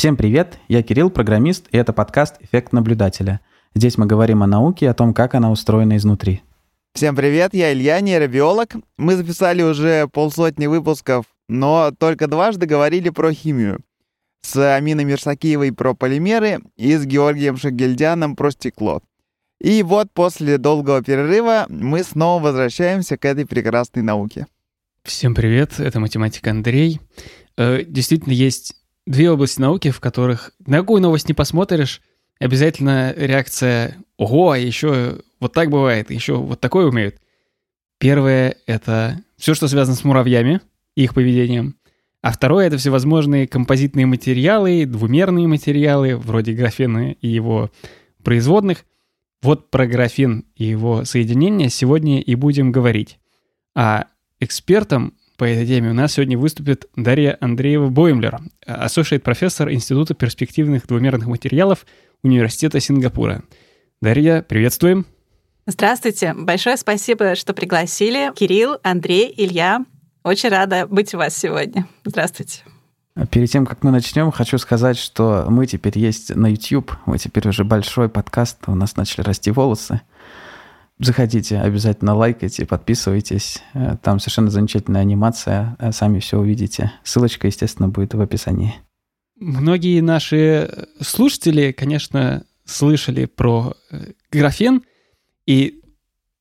Всем привет, я Кирилл, программист, и это подкаст «Эффект наблюдателя». Здесь мы говорим о науке и о том, как она устроена изнутри. Всем привет, я Илья, нейробиолог. Мы записали уже полсотни выпусков, но только дважды говорили про химию. С Аминой Мирсакиевой про полимеры и с Георгием Шагельдяном про стекло. И вот после долгого перерыва мы снова возвращаемся к этой прекрасной науке. Всем привет, это математик Андрей. Э, действительно, есть две области науки, в которых на какую новость не посмотришь, обязательно реакция «Ого, а еще вот так бывает, еще вот такое умеют». Первое — это все, что связано с муравьями и их поведением. А второе — это всевозможные композитные материалы, двумерные материалы, вроде графена и его производных. Вот про графен и его соединение сегодня и будем говорить. А экспертом по этой теме у нас сегодня выступит Дарья Андреева-Боймлер, associate профессор Института перспективных двумерных материалов Университета Сингапура. Дарья, приветствуем. Здравствуйте. Большое спасибо, что пригласили. Кирилл, Андрей, Илья. Очень рада быть у вас сегодня. Здравствуйте. Перед тем, как мы начнем, хочу сказать, что мы теперь есть на YouTube. Мы теперь уже большой подкаст. У нас начали расти волосы. Заходите, обязательно лайкайте, подписывайтесь. Э, там совершенно замечательная анимация, э, сами все увидите. Ссылочка, естественно, будет в описании. Многие наши слушатели, конечно, слышали про э, графен, и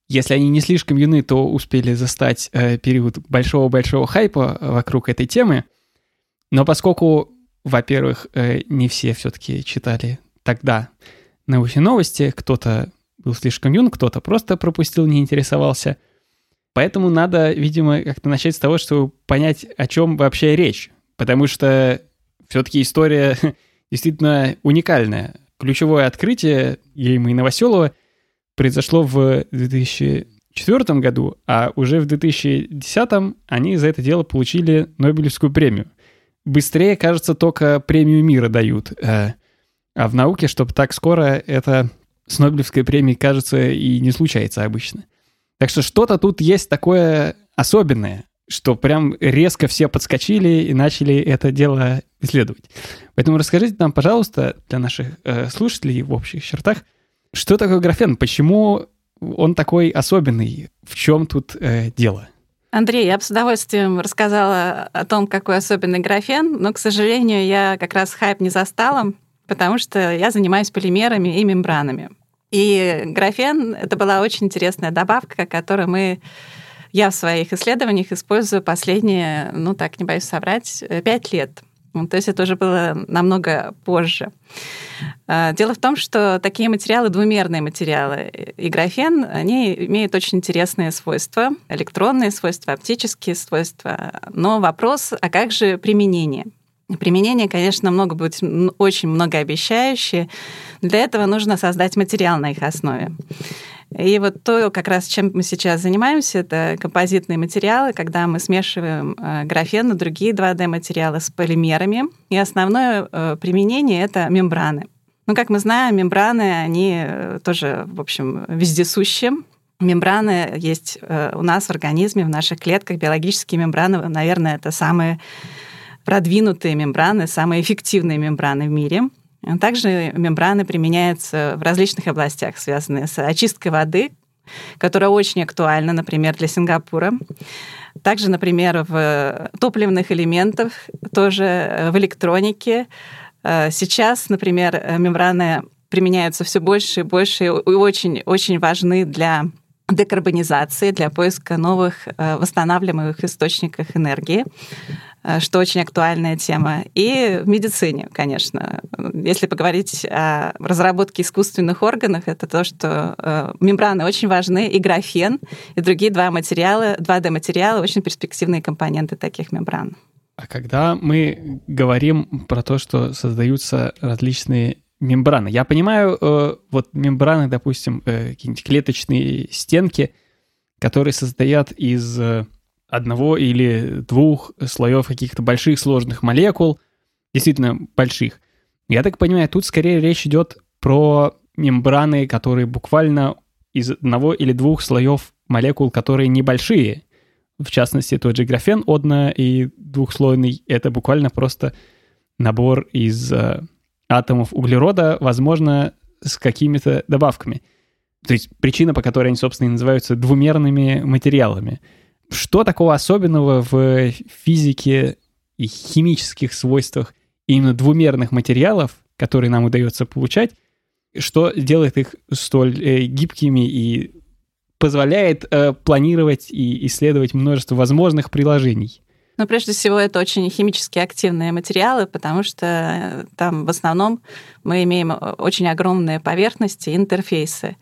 если они не слишком юны, то успели застать период большого-большого хайпа вокруг этой темы. Но поскольку, во-первых, не все все-таки читали тогда научные новости, кто-то был слишком юн, кто-то просто пропустил, не интересовался. Поэтому надо, видимо, как-то начать с того, чтобы понять, о чем вообще речь. Потому что все-таки история действительно уникальная. Ключевое открытие Ейма и Новоселова произошло в 2004 году, а уже в 2010 они за это дело получили Нобелевскую премию. Быстрее, кажется, только премию мира дают. Э, а в науке, чтобы так скоро, это с Нобелевской премией, кажется, и не случается обычно. Так что что-то тут есть такое особенное, что прям резко все подскочили и начали это дело исследовать. Поэтому расскажите нам, пожалуйста, для наших э, слушателей в общих чертах, что такое графен, почему он такой особенный, в чем тут э, дело? Андрей, я бы с удовольствием рассказала о том, какой особенный графен, но, к сожалению, я как раз хайп не застала, потому что я занимаюсь полимерами и мембранами. И графен — это была очень интересная добавка, которую мы я в своих исследованиях использую последние, ну так, не боюсь соврать, пять лет. То есть это уже было намного позже. А, дело в том, что такие материалы, двумерные материалы и графен, они имеют очень интересные свойства, электронные свойства, оптические свойства. Но вопрос, а как же применение? Применение, конечно, много будет очень многообещающее. Для этого нужно создать материал на их основе. И вот то, как раз чем мы сейчас занимаемся, это композитные материалы, когда мы смешиваем э, графен и другие 2D-материалы с полимерами. И основное э, применение — это мембраны. Ну, как мы знаем, мембраны, они э, тоже, в общем, вездесущие. Мембраны есть у нас в организме, в наших клетках. Биологические мембраны, наверное, это самые продвинутые мембраны, самые эффективные мембраны в мире. Также мембраны применяются в различных областях, связанные с очисткой воды, которая очень актуальна, например, для Сингапура. Также, например, в топливных элементах, тоже в электронике. Сейчас, например, мембраны применяются все больше и больше и очень, очень важны для декарбонизации, для поиска новых э, восстанавливаемых источников энергии. Э, что очень актуальная тема, и в медицине, конечно. Если поговорить о разработке искусственных органов, это то, что э, мембраны очень важны, и графен, и другие два материала, 2D-материалы, очень перспективные компоненты таких мембран. А когда мы говорим про то, что создаются различные мембраны, я понимаю, э, вот мембраны, допустим, какие-нибудь клеточные стенки, которые состоят из одного или двух слоев каких-то больших сложных молекул, действительно больших. Я так понимаю, тут скорее речь идет про мембраны, которые буквально из одного или двух слоев молекул, которые небольшие. В частности, тот же графен одно- и двухслойный — это буквально просто набор из э, атомов углерода, возможно, с какими-то добавками. То есть причина, по которой они, собственно, и называются двумерными материалами. Что такого особенного в физике и химических свойствах именно двумерных материалов, которые нам удается получать, что делает их столь э, гибкими и позволяет э, планировать и исследовать множество возможных приложений. Ну, прежде всего, это очень химически активные материалы, потому что э, там в основном мы имеем э, очень огромные поверхности, интерфейсы,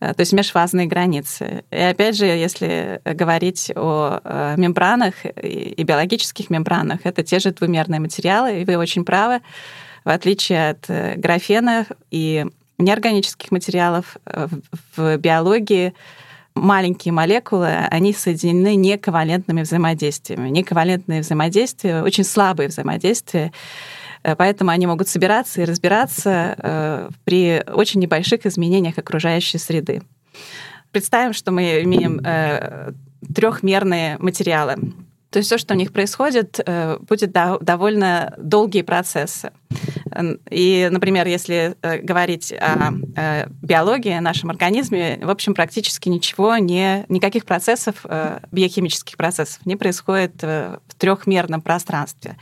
то есть межфазные границы. И опять же, если говорить о мембранах и биологических мембранах, это те же двумерные материалы, и вы очень правы, в отличие от графена и неорганических материалов в биологии маленькие молекулы, они соединены нековалентными взаимодействиями. Нековалентные взаимодействия, очень слабые взаимодействия, э, поэтому они могут собираться и разбираться э, при очень небольших изменениях окружающей среды. Представим, что мы имеем э, трехмерные материалы. То есть все, что у них происходит, э, будет довольно долгие процессы. И, например, если э, говорить о э, биологии, о нашем организме, в общем, практически ничего не, никаких процессов, биохимических процессов не происходит в трехмерном пространстве.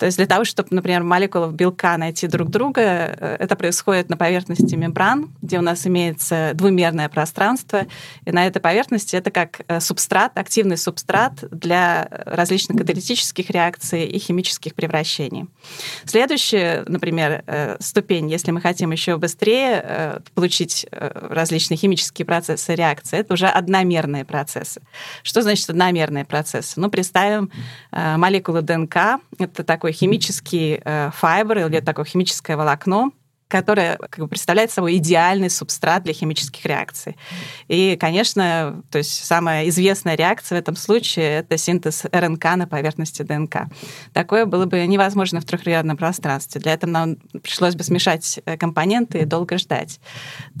То есть для того, чтобы, например, молекулы белка найти друг друга, э, это происходит на поверхности мембран, где у нас имеется двумерное пространство, и на этой поверхности это как э, субстрат, активный субстрат для различных каталитических реакций и химических превращений. Следующая, например, э, ступень, если мы хотим еще быстрее получить различные химические процессы реакции, это уже одномерные процессы. Что значит одномерные процессы? Ну, представим молекулы ДНК, это такой такой химический э, файбер или такое химическое волокно, которое как бы, представляет собой идеальный субстрат для химических реакций. И, конечно, то есть самая известная реакция в этом случае — это синтез РНК на поверхности ДНК. Такое было бы невозможно в трехмерном пространстве. Для этого нам пришлось бы смешать э, компоненты и долго ждать.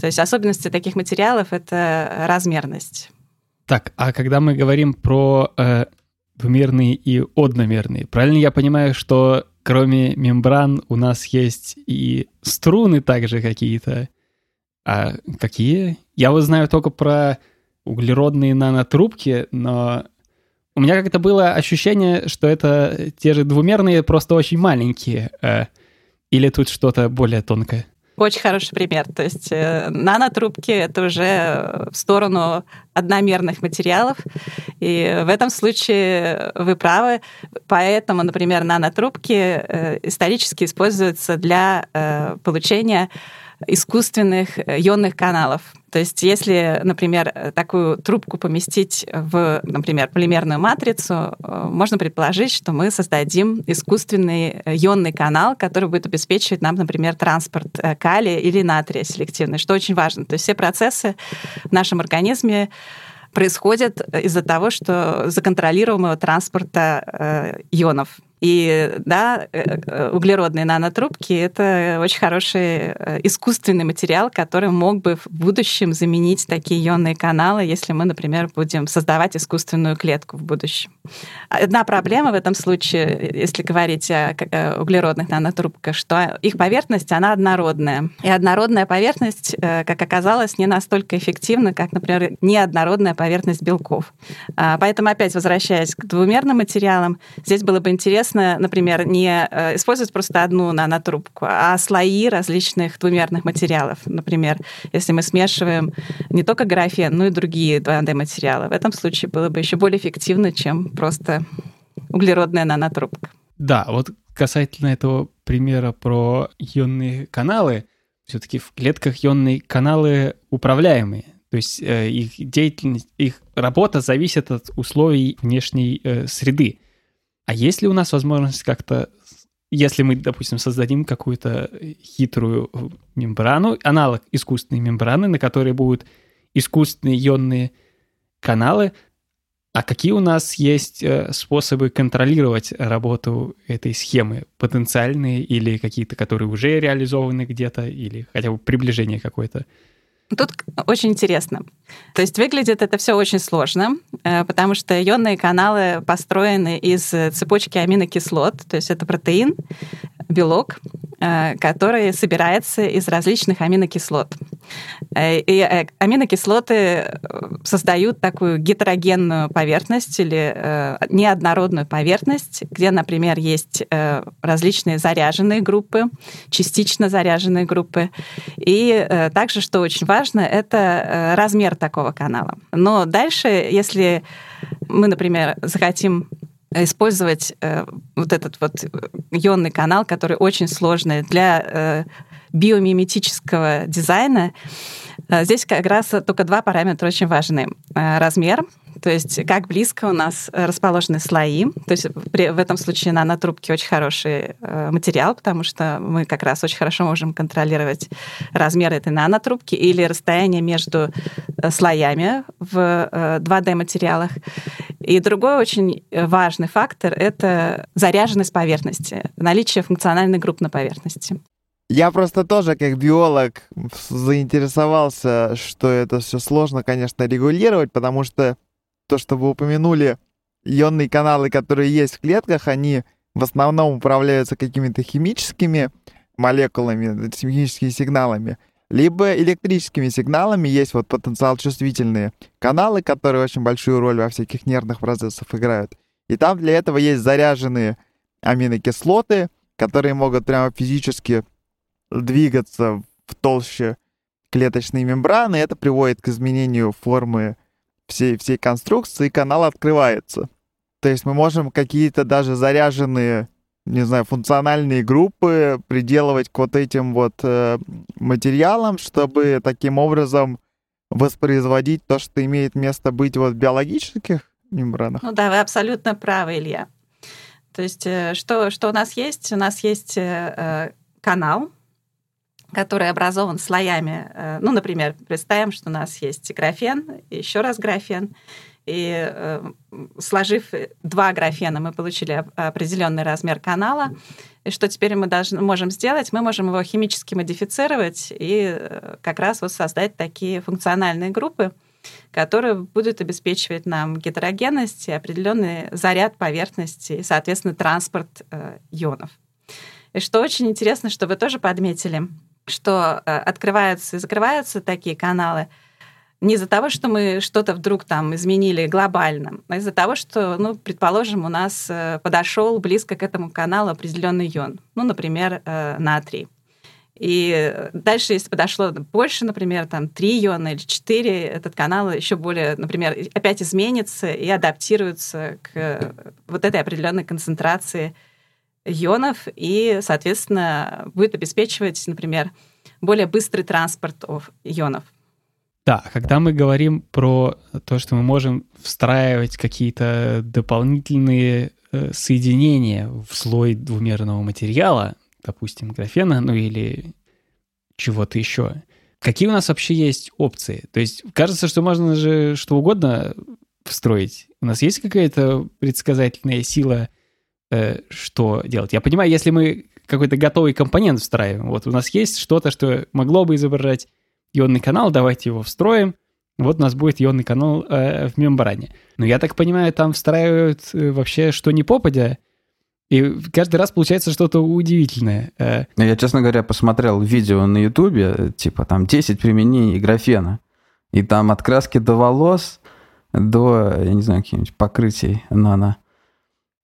То есть особенности таких материалов — это размерность. Так, а когда мы говорим про э, двумерные и одномерные. Правильно я понимаю, что кроме мембран у нас есть и струны также какие-то? А какие? Я вот знаю только про углеродные нанотрубки, но у меня как-то было ощущение, что это те же двумерные, просто очень маленькие. Э, или тут что-то более тонкое? Очень хороший пример. То есть э, нанотрубки — это уже в сторону одномерных материалов. И в этом случае вы правы. Поэтому, например, нанотрубки э, исторически используются для э, получения искусственных ионных каналов. То есть если, например, такую трубку поместить в, например, полимерную матрицу, э, можно предположить, что мы создадим искусственный ионный канал, который будет обеспечивать нам, например, транспорт э, калия или натрия селективный, что очень важно. То есть все процессы в нашем организме происходят из-за того, что законтролируемого транспорта э, ионов. И да, э, э, углеродные нанотрубки — это очень хороший э, искусственный материал, который мог бы в будущем заменить такие ионные каналы, если мы, например, будем создавать искусственную клетку в будущем. Одна проблема в этом случае, если говорить о углеродных нанотрубках, что их поверхность, она однородная. И однородная поверхность, как оказалось, не настолько эффективна, как, например, неоднородная поверхность белков. А, поэтому, опять возвращаясь к двумерным материалам, здесь было бы интересно интересно, например, не э, использовать просто одну нанотрубку, а слои различных двумерных материалов. Например, если мы смешиваем не только графен, но и другие 2D-материалы. В этом случае было бы еще более эффективно, чем просто углеродная нанотрубка. Да, вот касательно этого примера про ионные каналы, все-таки в клетках ионные каналы управляемые. То есть э, их деятельность, их работа зависит от условий внешней э, среды. А есть ли у нас возможность как-то, если мы, допустим, создадим какую-то хитрую мембрану, аналог искусственной мембраны, на которой будут искусственные ионные каналы, а какие у нас есть э, способы контролировать работу этой схемы? Потенциальные или какие-то, которые уже реализованы где-то, или хотя бы приближение какое-то? Тут очень интересно. То есть выглядит это все очень сложно, э, потому что ионные каналы построены из цепочки аминокислот, то есть это протеин, белок, э, который собирается из различных аминокислот. Э, и аминокислоты создают такую гетерогенную поверхность или неоднородную поверхность, где, например, есть различные заряженные группы, частично заряженные группы. И также, что очень важно, это размер такого канала. Но дальше, если мы, например, захотим использовать э, вот этот вот ионный канал, который очень сложный для э, биомиметического дизайна, э, здесь как раз только два параметра очень важны. Э, размер то есть как близко у нас э, расположены слои. То есть при, в этом случае нанотрубки очень хороший э, материал, потому что мы как раз очень хорошо можем контролировать размер этой нанотрубки или расстояние между э, слоями в 2D-материалах. И другой очень важный фактор — это заряженность поверхности, наличие функциональных групп на поверхности. Я просто тоже, как биолог, заинтересовался, что это все сложно, конечно, регулировать, потому что то, что вы упомянули, ионные каналы, которые есть в клетках, они в основном управляются какими-то химическими молекулами, химическими сигналами, либо электрическими сигналами. Есть вот потенциал чувствительные каналы, которые очень большую роль во всяких нервных процессах играют. И там для этого есть заряженные аминокислоты, которые могут прямо физически двигаться в толще клеточной мембраны. Это приводит к изменению формы всей, всей конструкции, канал открывается. То есть мы можем какие-то даже заряженные, не знаю, функциональные группы приделывать к вот этим вот э, материалам, чтобы таким образом воспроизводить то, что имеет место быть вот в биологических мембранах. Ну да, вы абсолютно правы, Илья. То есть э, что, что у нас есть? У нас есть э, э канал, который образован слоями. Э, ну, например, представим, что у нас есть графен, еще раз графен, и э, сложив два графена, мы получили определенный размер канала. И что теперь мы должны, можем сделать? Мы можем его химически модифицировать и э, как раз вот создать такие функциональные группы, которые будут обеспечивать нам гетерогенность и определенный заряд поверхности и, соответственно, транспорт ионов. И что очень интересно, что вы тоже подметили – что э, открываются и закрываются такие каналы не из-за того, что мы что-то вдруг там изменили глобально, а из-за того, что, ну, предположим, у нас э, подошел близко к этому каналу определенный ион, ну, например, э, натрий. И дальше, если подошло больше, например, там три иона или четыре, этот канал еще более, например, опять изменится и адаптируется к вот этой определенной концентрации ионов и, соответственно, будет обеспечивать, например, более быстрый транспорт ионов. Да, когда мы говорим про то, что мы можем встраивать какие-то дополнительные э, соединения в слой двумерного материала, допустим, графена, ну или чего-то еще, какие у нас вообще есть опции? То есть кажется, что можно же что угодно встроить. У нас есть какая-то предсказательная сила — что делать. Я понимаю, если мы какой-то готовый компонент встраиваем, вот у нас есть что-то, что могло бы изображать ионный канал, давайте его встроим, вот у нас будет ионный канал э, в мембране. Но я так понимаю, там встраивают э, вообще что ни попадя, и каждый раз получается что-то удивительное. Э. Ну, я, честно говоря, посмотрел видео на Ютубе, типа там 10 применений графена. И там от краски до волос, до, я не знаю, каких-нибудь покрытий нано.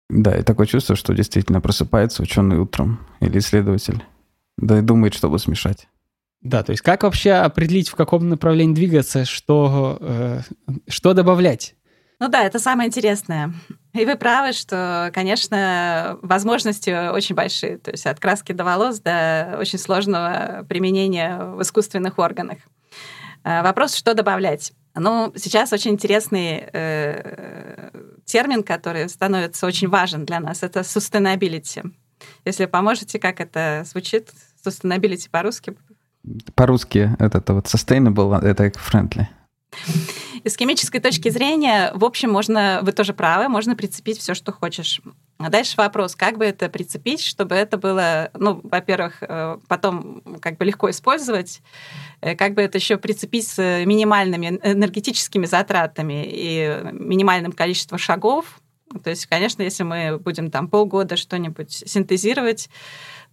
Да, и такое чувство, что действительно просыпается ученый утром или исследователь, да и думает, чтобы смешать. Да, то есть как вообще определить, в каком направлении двигаться, что, э, что добавлять? Ну да, это самое интересное. И вы правы, что, конечно, возможности очень большие. То есть от краски до волос до очень сложного применения в искусственных органах. Э, вопрос, что добавлять. Ну, сейчас очень интересный э, термин, который становится очень важен для нас, это sustainability. Если поможете, как это звучит, sustainability по-русски? По-русски это, вот sustainable, это friendly. С химической точки зрения, в общем, можно, вы тоже правы, можно прицепить все, что хочешь. А дальше вопрос, как бы это прицепить, чтобы это было, ну, во-первых, э, потом как бы легко использовать, э, как бы это еще прицепить с минимальными энергетическими затратами и минимальным количеством шагов. То есть, конечно, если мы будем там полгода что-нибудь синтезировать,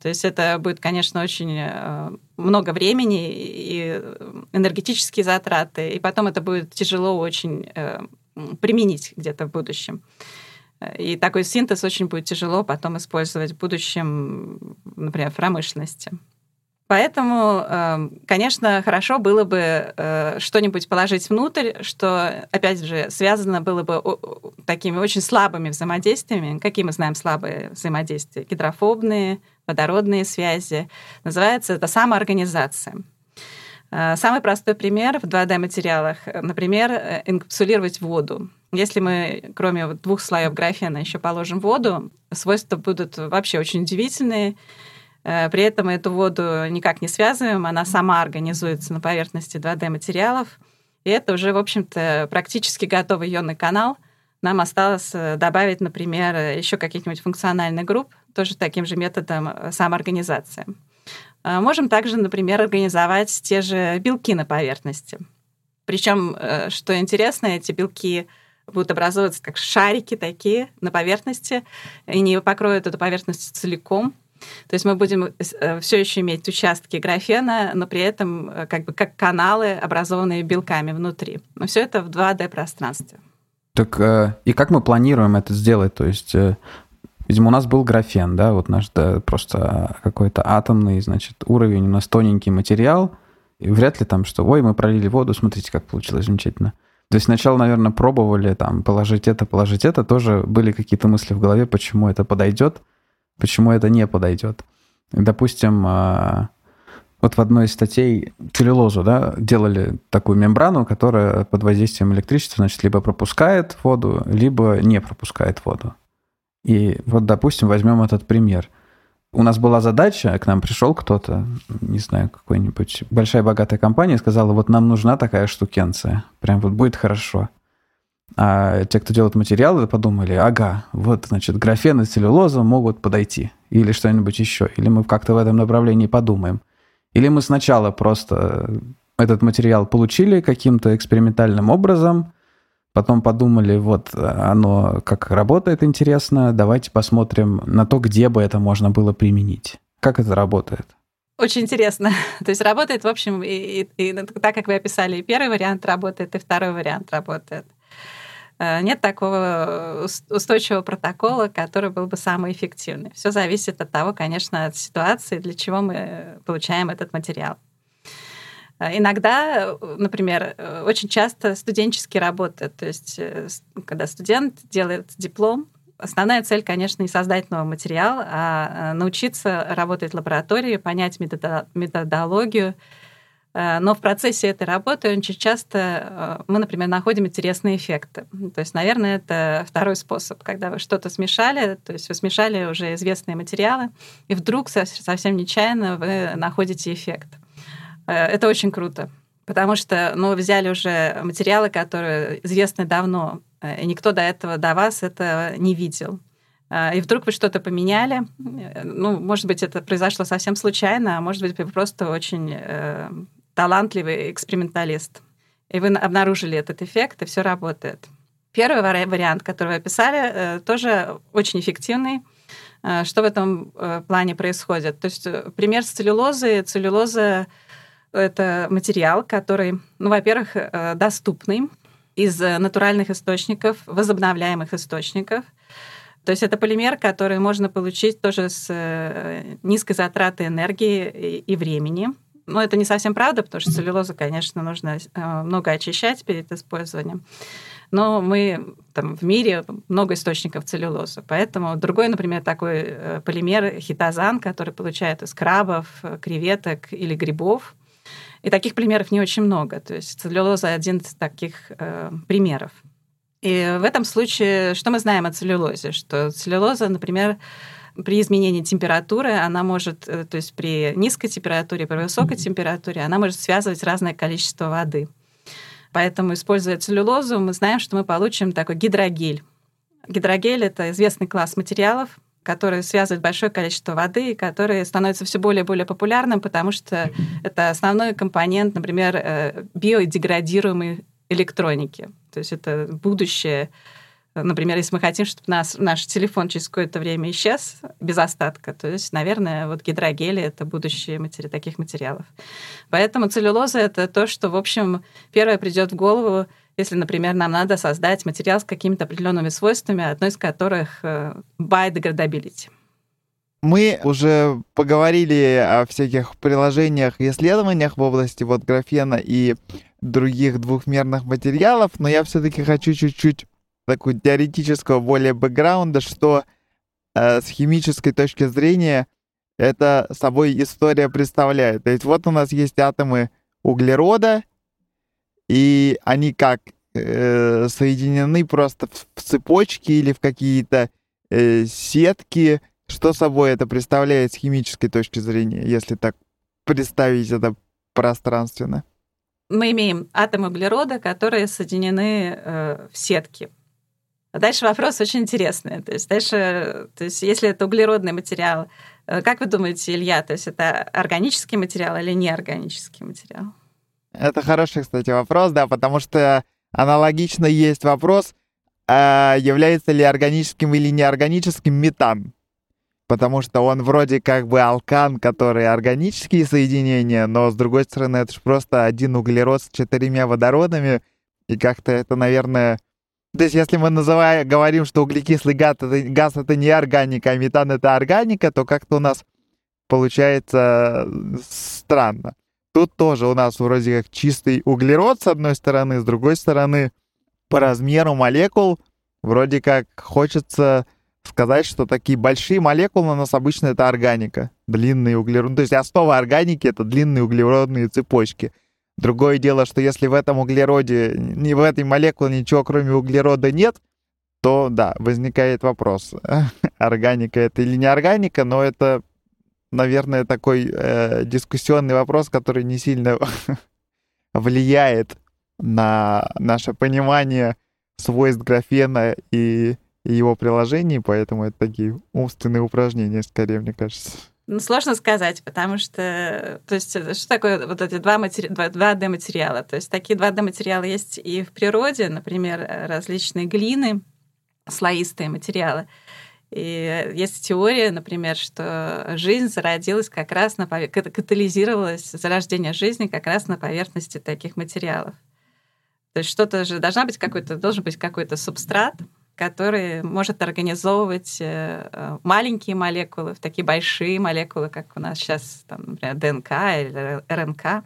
то есть это будет, конечно, очень э, много времени и энергетические затраты, и потом это будет тяжело очень э, применить где-то в будущем. И такой синтез очень будет тяжело потом использовать в будущем, например, в промышленности. Поэтому, эм, конечно, хорошо было бы э, что-нибудь положить внутрь, что, опять же, связано было бы такими очень слабыми взаимодействиями. Какие мы знаем слабые взаимодействия? Гидрофобные, водородные связи. Называется это самоорганизация. Э, самый простой пример в 2D-материалах, например, э, инкапсулировать воду. Если мы, кроме двух слоев графена, еще положим воду, свойства будут вообще очень удивительные. Э, при этом эту воду никак не связываем, она сама организуется на поверхности 2D-материалов. И это уже, в общем-то, практически готовый ионный канал. Нам осталось э, добавить, например, еще каких-нибудь функциональных групп, тоже таким же методом э, самоорганизации. Можем также, например, организовать те же белки на поверхности. Причем, что интересно, эти белки будут образовываться как шарики такие на поверхности, и не покроют эту поверхность целиком, то есть мы будем э, все еще иметь участки графена, но при этом э, как бы как каналы, образованные белками внутри. Но все это в 2D пространстве. Так э, и как мы планируем это сделать? То есть, видимо, у нас был графен, да, вот наш да, просто какой-то атомный, значит, уровень, у нас тоненький материал, и вряд ли там, что, ой, мы пролили воду, смотрите, как получилось замечательно. То есть сначала, наверное, пробовали там положить это, положить это, тоже были какие-то мысли в голове, почему это подойдет почему это не подойдет. Допустим, а, вот в одной из статей целлюлозу, да, делали такую мембрану, которая под воздействием электричества, значит, либо пропускает воду, либо не пропускает воду. И вот, допустим, возьмем этот пример. У нас была задача, к нам пришел кто-то, не знаю, какой-нибудь большая богатая компания, сказала, вот нам нужна такая штукенция, прям вот будет хорошо. А те, кто делает материалы, подумали, ага, вот, значит, графен и целлюлоза могут подойти. Или что-нибудь еще. Или мы как-то в этом направлении подумаем. Или мы сначала просто этот материал получили каким-то экспериментальным образом, потом подумали, вот оно как работает интересно, давайте посмотрим на то, где бы это можно было применить. Как это работает? Очень интересно. То есть работает, в общем, и, и, и так, как вы описали, и первый вариант работает, и второй вариант работает. Э, нет такого устойчивого протокола, который был бы самый эффективный. Все зависит от того, конечно, от ситуации, для чего мы получаем этот материал. Э, иногда, например, э, очень часто студенческие работы, то есть когда студент делает диплом, основная цель, конечно, не создать новый материал, а научиться работать в лаборатории, понять методологию, Э, но в процессе этой работы очень часто э, мы, например, находим интересные эффекты. То есть, наверное, это второй способ, когда вы что-то смешали, то есть вы смешали уже известные материалы, и вдруг совсем нечаянно вы находите эффект. Э, это очень круто, потому что ну, вы взяли уже материалы, которые известны давно, и никто до этого, до вас это не видел. И вдруг вы что-то поменяли. Ну, может быть, это произошло совсем случайно, а может быть, вы просто очень талантливый эксперименталист. И вы обнаружили этот эффект, и все работает. Первый вариант, который вы описали, э, тоже очень эффективный. Э, что в этом э, плане происходит? То есть пример с целлюлозой. Целлюлоза — это материал, который, ну, во-первых, доступный из натуральных источников, возобновляемых источников. То есть это полимер, который можно получить тоже с низкой затратой энергии и времени. Но это не совсем правда, потому что целлюлозу, конечно, нужно э, много очищать перед использованием. Но мы там в мире много источников целлюлозы. Поэтому другой, например, такой э, полимер хитозан, который получают из крабов, э, креветок или грибов. И таких полимеров не очень много. То есть целлюлоза один из таких э, примеров. И в этом случае что мы знаем о целлюлозе? Что целлюлоза, например, при изменении температуры она может, э, то есть при низкой температуре, при высокой температуре, она может связывать разное количество воды. Поэтому, используя целлюлозу, мы знаем, что мы получим такой гидрогель. Гидрогель — это известный класс материалов, который связывает большое количество воды и который становится все более и более популярным, потому что это основной компонент, например, э, биодеградируемой электроники. То есть это будущее Например, если мы хотим, чтобы нас, наш телефон через какое-то время исчез без остатка, то есть, наверное, вот гидрогели — это будущее матери... таких материалов. Поэтому целлюлоза — это то, что, в общем, первое придет в голову, если, например, нам надо создать материал с какими-то определенными свойствами, одно из которых э, biodegradability. Мы уже поговорили о всяких приложениях и исследованиях в области вот графена и других двухмерных материалов, но я все-таки хочу чуть-чуть такого теоретического более бэкграунда, что э, с химической точки зрения это собой история представляет. То есть вот у нас есть атомы углерода, и они как э, соединены просто в, цепочки или в какие-то э, сетки. Что собой это представляет с химической точки зрения, если так представить это пространственно? Мы имеем атомы углерода, которые соединены э, в сетки. А дальше вопрос очень интересный. То есть дальше, то есть если это углеродный материал, э, как вы думаете, Илья, то есть это органический материал или неорганический материал? Это хороший, кстати, вопрос, да, потому что аналогично есть вопрос, а является ли органическим или неорганическим метан. Потому что он вроде как бы алкан, который органические соединения, но с другой стороны это же просто один углерод с четырьмя водородами, и как-то это, наверное, то есть, если мы называем, говорим, что углекислый газ это, газ это не органика, а метан это органика, то как-то у нас получается странно. Тут тоже у нас вроде как чистый углерод с одной стороны, с другой стороны по размеру молекул вроде как хочется сказать, что такие большие молекулы у нас обычно это органика, длинные углероды. То есть основа органики это длинные углеродные цепочки. Другое дело, что если в этом углероде, ни в этой молекуле ничего кроме углерода нет, то да, возникает вопрос, органика это или не органика, но это, наверное, такой э, дискуссионный вопрос, который не сильно влияет на наше понимание свойств графена и его приложений, поэтому это такие умственные упражнения, скорее, мне кажется. Ну, сложно сказать, потому что, то есть, что такое вот эти два, матери... два, 2D-материала? То есть, такие 2D-материалы есть и в природе, например, различные глины, слоистые материалы. И есть теория, например, что жизнь зародилась как раз на повер... катализировалась, зарождение жизни как раз на поверхности таких материалов. То есть что-то же должна быть какой-то, должен быть какой-то субстрат, который может организовывать э, э, маленькие молекулы в такие большие молекулы, как у нас сейчас, там, например, ДНК или РНК.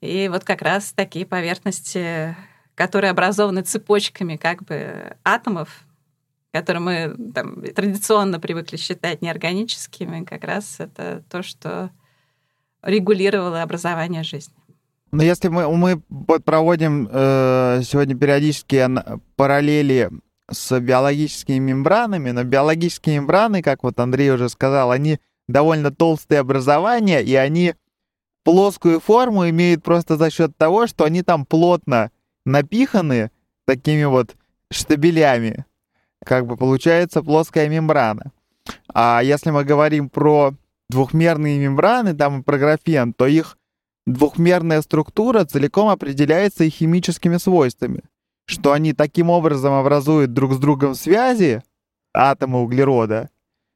И вот как раз такие поверхности, которые образованы цепочками как бы атомов, которые мы там, традиционно привыкли считать неорганическими, как раз это то, что регулировало образование жизни. Но если мы, мы проводим э, сегодня периодически параллели с биологическими мембранами, но биологические мембраны, как вот Андрей уже сказал, они довольно толстые образования, и они плоскую форму имеют просто за счет того, что они там плотно напиханы такими вот штабелями. Как бы получается плоская мембрана. А если мы говорим про двухмерные мембраны, там и про графен, то их двухмерная структура целиком определяется и химическими свойствами что они таким образом образуют друг с другом связи, атомы углерода,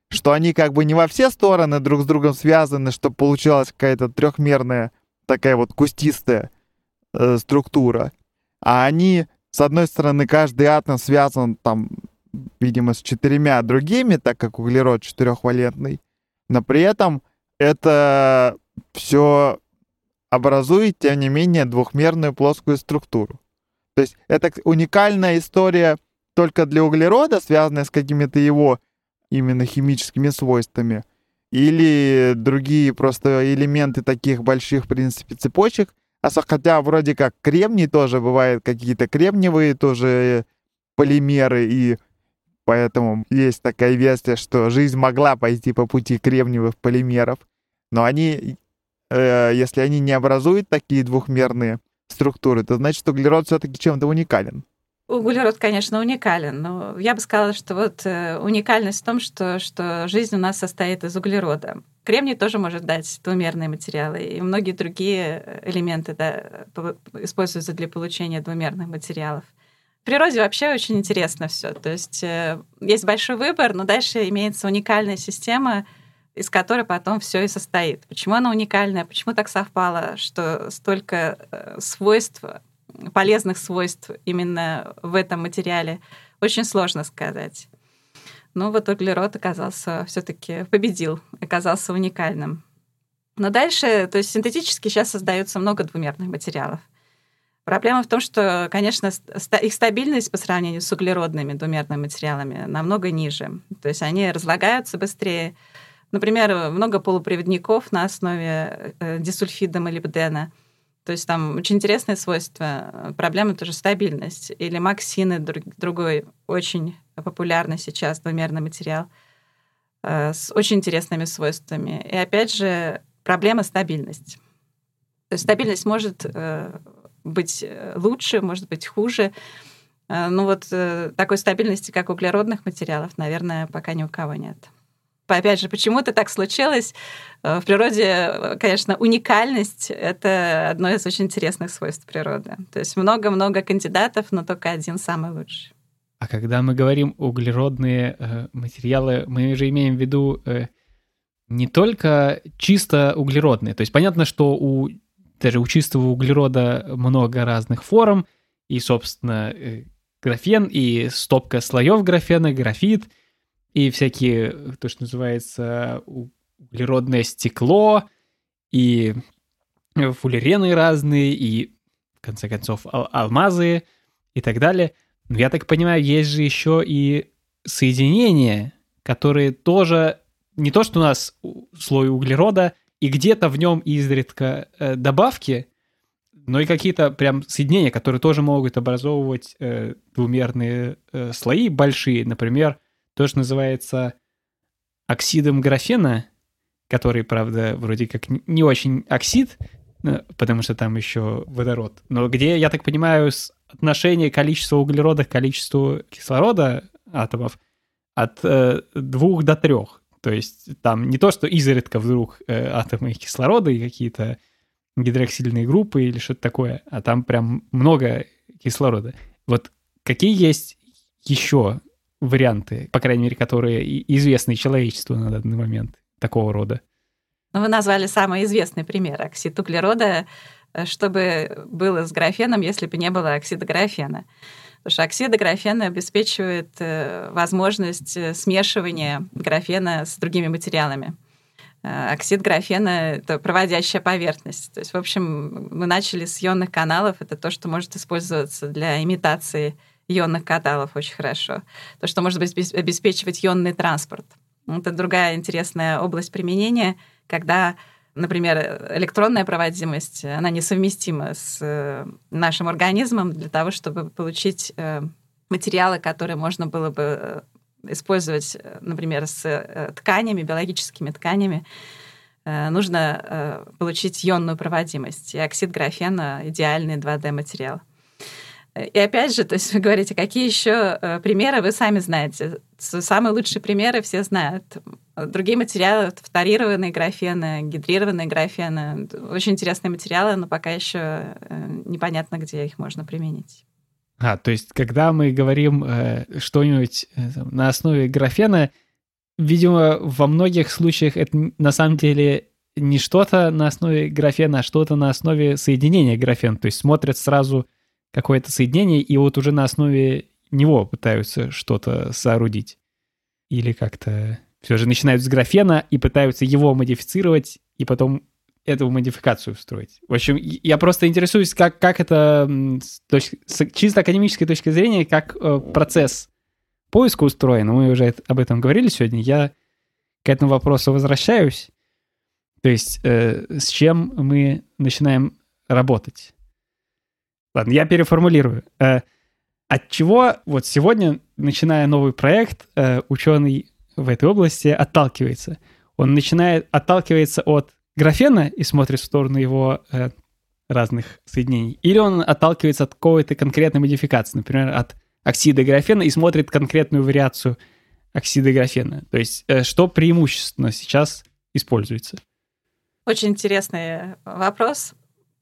что они как бы не во все стороны друг с другом связаны, чтобы получалась какая-то трехмерная такая вот кустистая э, структура, а они, с одной стороны, каждый атом связан там, видимо, с четырьмя другими, так как углерод четырехвалентный, но при этом это все образует, тем не менее, двухмерную плоскую структуру. То есть это уникальная история только для углерода, связанная с какими-то его именно химическими свойствами, или другие просто элементы таких больших, в принципе, цепочек. А хотя вроде как кремний тоже бывает, какие-то кремниевые тоже полимеры, и поэтому есть такая версия, что жизнь могла пойти по пути кремниевых полимеров. Но они, э, если они не образуют такие двухмерные структуры, то значит, углерод все-таки чем-то уникален. Углерод, конечно, уникален, но я бы сказала, что вот э, уникальность в том, что, что жизнь у нас состоит из углерода. Кремний тоже может дать двумерные материалы, и многие другие элементы да, используются для получения двумерных материалов. В природе вообще очень интересно все. То есть э, есть большой выбор, но дальше имеется уникальная система, из которой потом все и состоит. Почему она уникальная? Почему так совпало, что столько э, свойств, полезных свойств именно в этом материале? Очень сложно сказать. Но вот углерод оказался все-таки победил, оказался уникальным. Но дальше, то есть синтетически сейчас создается много двумерных материалов. Проблема в том, что, конечно, их стабильность по сравнению с углеродными двумерными материалами намного ниже. То есть они разлагаются быстрее. Например, много полупроводников на основе э, дисульфида молибдена. То есть там очень интересные свойства. Проблема тоже стабильность. Или максины, другой очень популярный сейчас двумерный материал э, с очень интересными свойствами. И опять же, проблема стабильность. То есть стабильность может э, быть лучше, может быть хуже. Ну вот такой стабильности, как углеродных материалов, наверное, пока ни у кого нет. Опять же, почему-то так случилось. В природе, конечно, уникальность — это одно из очень интересных свойств природы. То есть много-много кандидатов, но только один самый лучший. А когда мы говорим углеродные э, материалы, мы же имеем в виду э, не только чисто углеродные. То есть понятно, что у даже у чистого углерода много разных форм, и, собственно, э, графен, и стопка слоев графена, графит, и всякие, то, что называется, углеродное стекло, и фуллерены разные, и, в конце концов, ал- алмазы и так далее. Но я так понимаю, есть же еще и соединения, которые тоже не то, что у нас слой углерода, и где-то в нем изредка э, добавки, но и какие-то прям соединения, которые тоже могут образовывать э, двумерные э, слои большие. Например, то, что называется оксидом графена, который, правда, вроде как не очень оксид, э, потому что там еще водород, но где, я так понимаю, отношение количества углерода к количеству кислорода атомов от э, двух до трех. То есть там не то, что изредка вдруг э, атомы кислорода и какие-то гидроксильные группы или что-то такое, а там прям много кислорода. Вот какие есть еще варианты, по крайней мере, которые известны человечеству на данный момент такого рода? Вы назвали самый известный пример оксид углерода, э, чтобы было с графеном, если бы не было оксида графена. Потому что оксиды графена обеспечивают э, возможность э, смешивания графена с другими материалами. Оксид графена — это проводящая поверхность. То есть, в общем, мы начали с ионных каналов. Это то, что может использоваться для имитации ионных каналов очень хорошо. То, что может обеспечивать ионный транспорт. Это другая интересная область применения, когда например, электронная проводимость, она несовместима с э, нашим организмом для того, чтобы получить э, материалы, которые можно было бы э, использовать, например, с тканями, биологическими тканями, нужно получить ионную проводимость. И оксид графена — идеальный 2D-материал. И опять же, то есть вы говорите, какие еще э, примеры вы сами знаете. Самые лучшие примеры все знают. Другие материалы, фторированные графены, гидрированные графены. Очень интересные материалы, но пока еще э, непонятно, где их можно применить. А, то есть, когда мы говорим э, что-нибудь э, на основе графена, видимо, во многих случаях это на самом деле не что-то на основе графена, а что-то на основе соединения графена. То есть смотрят сразу какое-то соединение, и вот уже на основе него пытаются что-то соорудить. Или как-то все же начинают с графена и пытаются его модифицировать, и потом эту модификацию устроить. В общем, я просто интересуюсь, как, как это с, точки, с чисто академической точки зрения, как э, процесс поиска устроен. Мы уже об этом говорили сегодня. Я к этому вопросу возвращаюсь. То есть, э, с чем мы начинаем работать. Ладно, я переформулирую. Э, от чего вот сегодня, начиная новый проект, э, ученый в этой области отталкивается? Он начинает отталкивается от графена и смотрит в сторону его э, разных соединений. Или он отталкивается от какой-то конкретной модификации, например, от оксида графена и смотрит конкретную вариацию оксида графена. То есть что преимущественно сейчас используется? Очень интересный вопрос.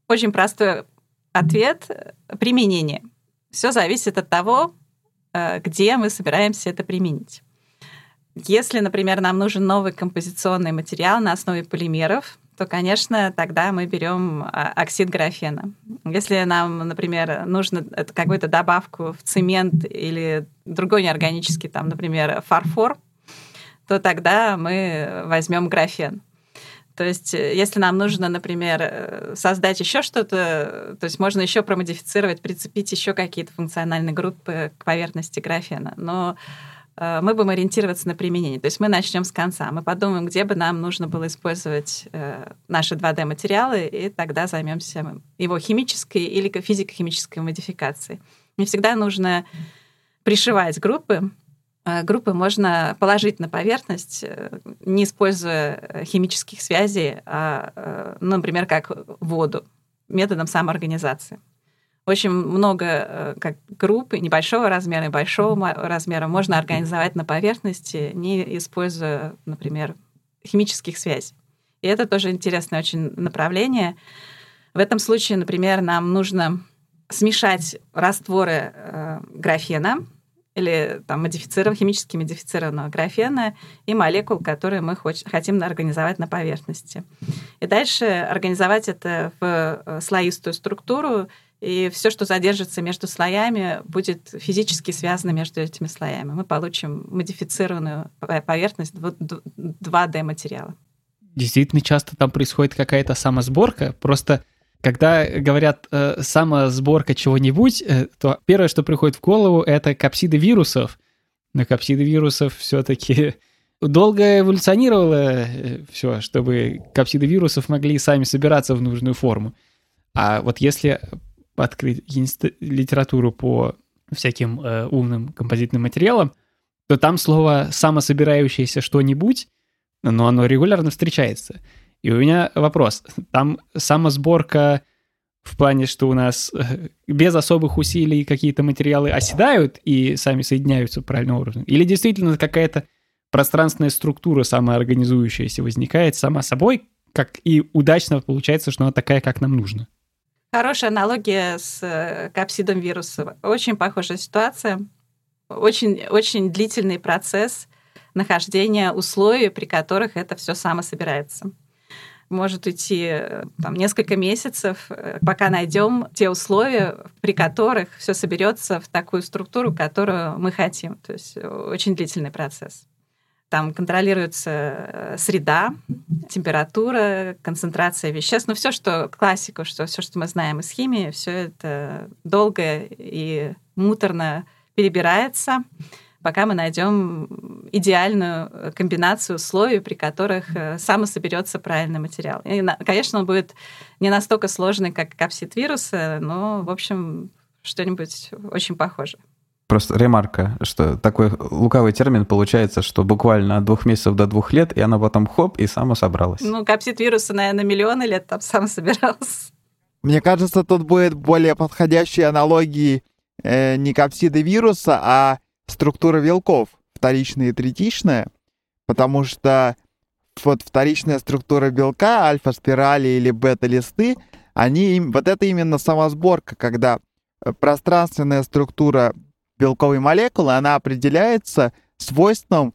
Очень простой ответ. Применение. Все зависит от того, э, где мы собираемся это применить. Если, например, нам нужен новый композиционный материал на основе полимеров, то, конечно, тогда мы берем а, оксид графена. Если нам, например, нужно какую-то добавку в цемент или другой неорганический, там, например, фарфор, то тогда мы возьмем графен. То есть, э, если нам нужно, например, э, создать еще что-то, то есть можно еще промодифицировать, прицепить еще какие-то функциональные группы к поверхности графена. Но Э, мы будем ориентироваться на применение. То есть мы начнем с конца. Мы подумаем, где бы нам нужно было использовать наши 2D-материалы, и тогда займемся его химической или физико-химической модификацией. Не всегда нужно пришивать группы. Э, группы можно положить на поверхность, не используя химических связей, а, ну, например, как воду, методом самоорганизации. Очень много э, как групп небольшого размера и большого размера можно организовать на поверхности, не используя, например, химических связей. И это тоже интересное очень направление. В этом случае, например, нам нужно смешать растворы э, графена или там, модифицированного, химически модифицированного графена и молекул, которые мы хоч- хотим организовать на поверхности. И дальше организовать это в э, слоистую структуру и все, что задержится между слоями, будет физически связано между этими слоями. Мы получим модифицированную поверхность 2D-материала. Действительно, часто там происходит какая-то самосборка. Просто когда говорят э, самосборка чего-нибудь, э, то первое, что приходит в голову, это капсиды вирусов. Но капсиды вирусов все-таки долго эволюционировало э, все, чтобы капсиды вирусов могли сами собираться в нужную форму. А вот если открыть литературу по всяким э, умным композитным материалам, то там слово «самособирающееся что-нибудь», но оно регулярно встречается. И у меня вопрос. Там самосборка в плане, что у нас э, без особых усилий какие-то материалы оседают и сами соединяются правильным образом? Или действительно какая-то пространственная структура самоорганизующаяся возникает сама собой, как и удачно получается, что она такая, как нам нужно? Хорошая аналогия с э, капсидом вируса. Очень похожая ситуация. Очень, очень длительный процесс нахождения условий, при которых это все само собирается. Может уйти э, там, несколько месяцев, э, пока найдем те условия, при которых все соберется в такую структуру, которую мы хотим. То есть очень длительный процесс. Там контролируется э, среда, температура, концентрация веществ, ну все, что классика, что все, что мы знаем из химии, все это долго и муторно перебирается, пока мы найдем идеальную комбинацию условий, при которых э, сам соберется правильный материал. И, конечно, он будет не настолько сложный, как капсид вируса, но, в общем, что-нибудь очень похожее. Просто ремарка, что такой лукавый термин получается, что буквально от двух месяцев до двух лет, и она потом хоп, и само собралась. Ну, капсид вируса, наверное, миллионы лет там сам собирался. Мне кажется, тут будет более подходящие аналогии э, не капсиды вируса, а структура белков, вторичная и третичная, потому что вот вторичная структура белка, альфа-спирали или бета-листы, они, вот это именно самосборка, когда э, пространственная структура белковой молекулы, она определяется свойством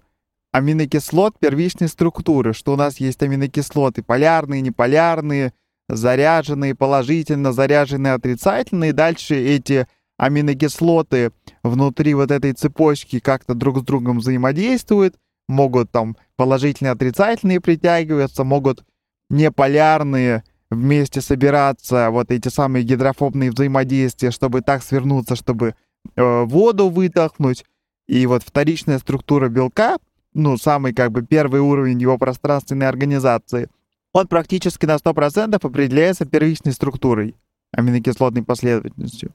аминокислот первичной структуры, что у нас есть аминокислоты полярные, неполярные, заряженные, положительно заряженные, отрицательные. Дальше эти аминокислоты внутри вот этой цепочки как-то друг с другом взаимодействуют, могут там положительные, отрицательные притягиваться, могут неполярные вместе собираться, вот эти самые гидрофобные взаимодействия, чтобы так свернуться, чтобы Э, воду вытолкнуть. И вот вторичная структура белка, ну, самый как бы первый уровень его пространственной организации, он практически на 100% определяется первичной структурой, аминокислотной последовательностью.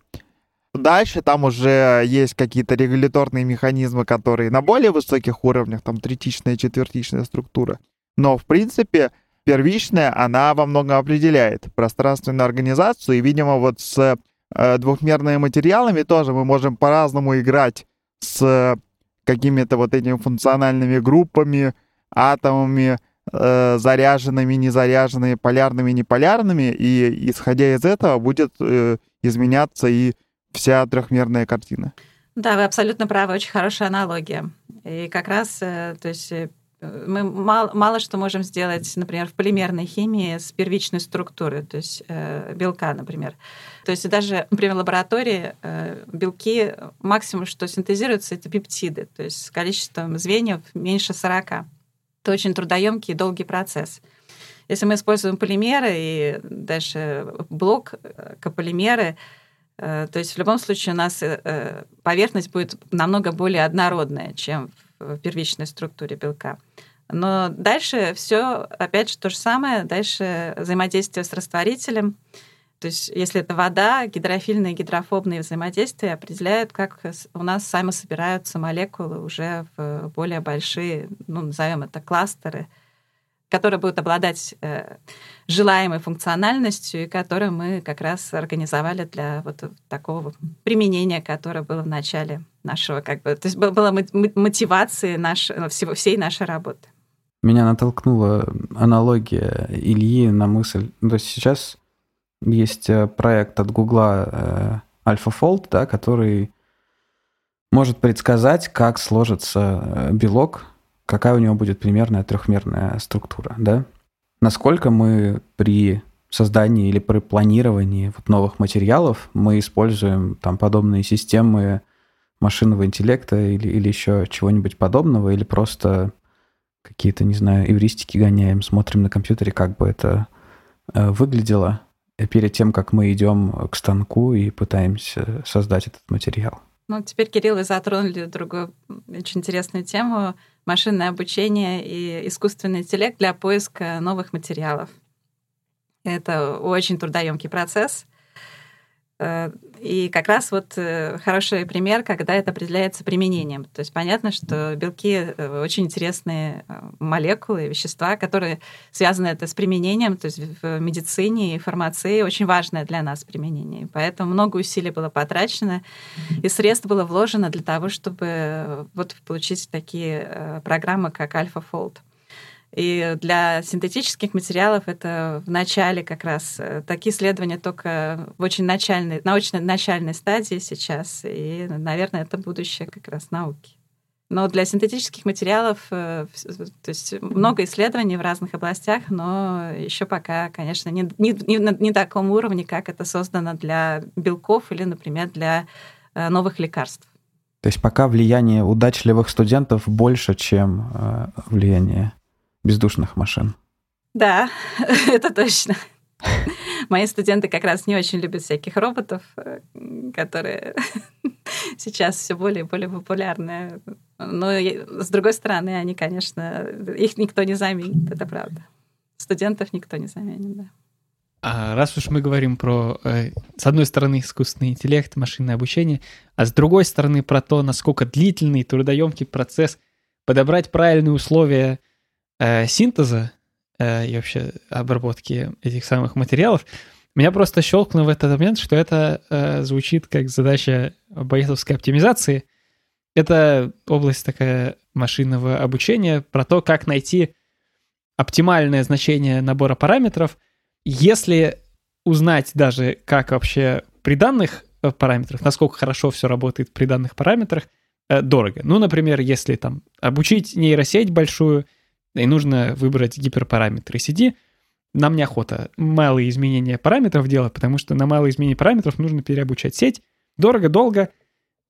Дальше там уже есть какие-то регуляторные механизмы, которые на более высоких уровнях, там третичная, четвертичная структура. Но, в принципе, первичная, она во многом определяет пространственную организацию, и, видимо, вот с э, двухмерными материалами тоже мы можем по-разному играть с какими-то вот этими функциональными группами, атомами, э, заряженными, незаряженными, полярными, неполярными, и исходя из этого будет э, изменяться и вся трехмерная картина. Да, вы абсолютно правы, очень хорошая аналогия. И как раз, э, то есть э, мы мало, мало что можем сделать, например, в полимерной химии с первичной структурой, то есть э, белка, например. То есть даже, например, в лаборатории э, белки максимум, что синтезируются, это пептиды, то есть с количеством звеньев меньше 40. Это очень трудоемкий и долгий процесс. Если мы используем полимеры и дальше блок э, кополимеры, э, то есть в любом случае у нас э, поверхность будет намного более однородная, чем в первичной структуре белка. Но дальше все опять же то же самое. Дальше взаимодействие с растворителем. То есть если это вода, гидрофильные и гидрофобные взаимодействия определяют, как у нас сами собираются молекулы уже в более большие, ну, назовем это кластеры, которые будут обладать э, желаемой функциональностью и которые мы как раз организовали для вот такого применения, которое было в начале нашего, как бы, то есть была мотивация наш, всего, всей нашей работы. Меня натолкнула аналогия Ильи на мысль, ну, то есть сейчас есть э, проект от Гугла э, AlphaFold, да, который может предсказать, как сложится э, белок, какая у него будет примерная трехмерная структура, да? Насколько мы при создании или при планировании вот новых материалов мы используем там подобные системы машинного интеллекта или, или еще чего-нибудь подобного, или просто какие-то, не знаю, эвристики гоняем, смотрим на компьютере, как бы это э, выглядело перед тем, как мы идем к станку и пытаемся создать этот материал. Ну, теперь, Кирилл, вы затронули другую очень интересную тему — машинное обучение и искусственный интеллект для поиска новых материалов. Это очень трудоемкий процесс. Э, и как раз вот э, хороший пример, когда это определяется применением. То есть понятно, что белки э, очень интересные молекулы, вещества, которые связаны это с применением, то есть в медицине и фармации очень важное для нас применение. Поэтому много усилий было потрачено, и средств было вложено для того, чтобы вот получить такие программы, как AlphaFold. И для синтетических материалов это в начале как раз. Э, такие исследования только в очень начальной, научно начальной стадии сейчас. И, наверное, это будущее как раз науки. Но для синтетических материалов э, то есть много исследований в разных областях, но еще пока, конечно, не, не, не на не таком уровне, как это создано для белков или, например, для э, новых лекарств. То есть пока влияние удачливых студентов больше, чем влияние бездушных машин. Да, это точно. Мои студенты как раз не очень любят всяких роботов, э, которые сейчас все более и более популярны. Но с другой стороны, они, конечно, их никто не заменит, это правда. Студентов никто не заменит, да. А раз уж мы говорим про, э, с одной стороны, искусственный интеллект, машинное обучение, а с другой стороны, про то, насколько длительный, трудоемкий процесс подобрать правильные условия э, синтеза э, и вообще обработки этих самых материалов, меня просто щелкнуло в этот момент, что это э, звучит как задача боетовской оптимизации. Это область такая машинного обучения про то, как найти оптимальное значение набора параметров, если узнать даже, как вообще при данных параметрах, насколько хорошо все работает при данных параметрах, дорого. Ну, например, если там обучить нейросеть большую — и нужно выбрать гиперпараметры CD. Нам неохота малые изменения параметров делать, потому что на малые изменения параметров нужно переобучать сеть. Дорого, долго.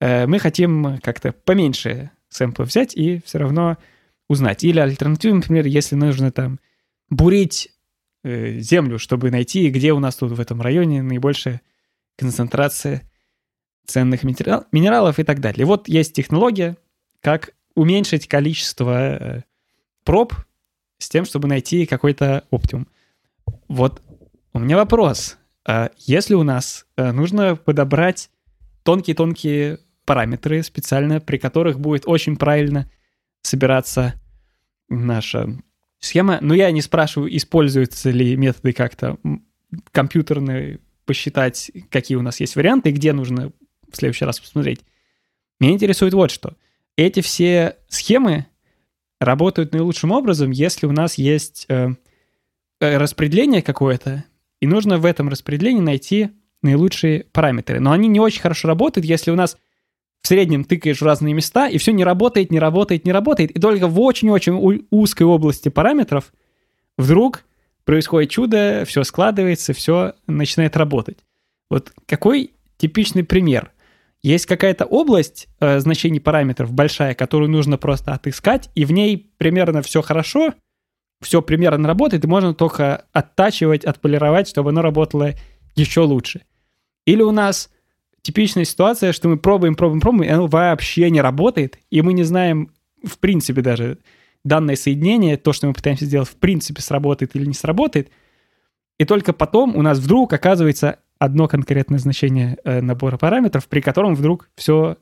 Э, мы хотим как-то поменьше сэмплов взять и все равно узнать. Или альтернативно, например, если нужно там бурить э, землю, чтобы найти, где у нас тут в этом районе наибольшая концентрация ценных минералов и так далее. Вот есть технология, как уменьшить количество э, проб с тем, чтобы найти какой-то оптимум. Вот у меня вопрос. А если у нас э, нужно подобрать тонкие-тонкие параметры специально, при которых будет очень правильно собираться наша схема. Но я не спрашиваю, используются ли методы как-то компьютерные, посчитать, какие у нас есть варианты, где нужно в следующий раз посмотреть. Меня интересует вот что. Эти все схемы работают наилучшим образом, если у нас есть э, э распределение какое-то, и нужно в этом распределении найти наилучшие параметры. Но они не очень хорошо работают, если у нас в среднем тыкаешь в разные места, и все не работает, не работает, не работает. И только в очень-очень узкой области параметров вдруг происходит чудо, все складывается, все начинает работать. Вот какой типичный пример? Есть какая-то область э, значений параметров большая, которую нужно просто отыскать, и в ней примерно все хорошо, все примерно работает, и можно только оттачивать, отполировать, чтобы оно работало еще лучше. Или у нас типичная ситуация, что мы пробуем, пробуем, пробуем, и оно вообще не работает, и мы не знаем, в принципе, даже данное соединение, то, что мы пытаемся сделать, в принципе, сработает или не сработает. И только потом у нас вдруг оказывается одно конкретное значение э, набора параметров, при котором вдруг все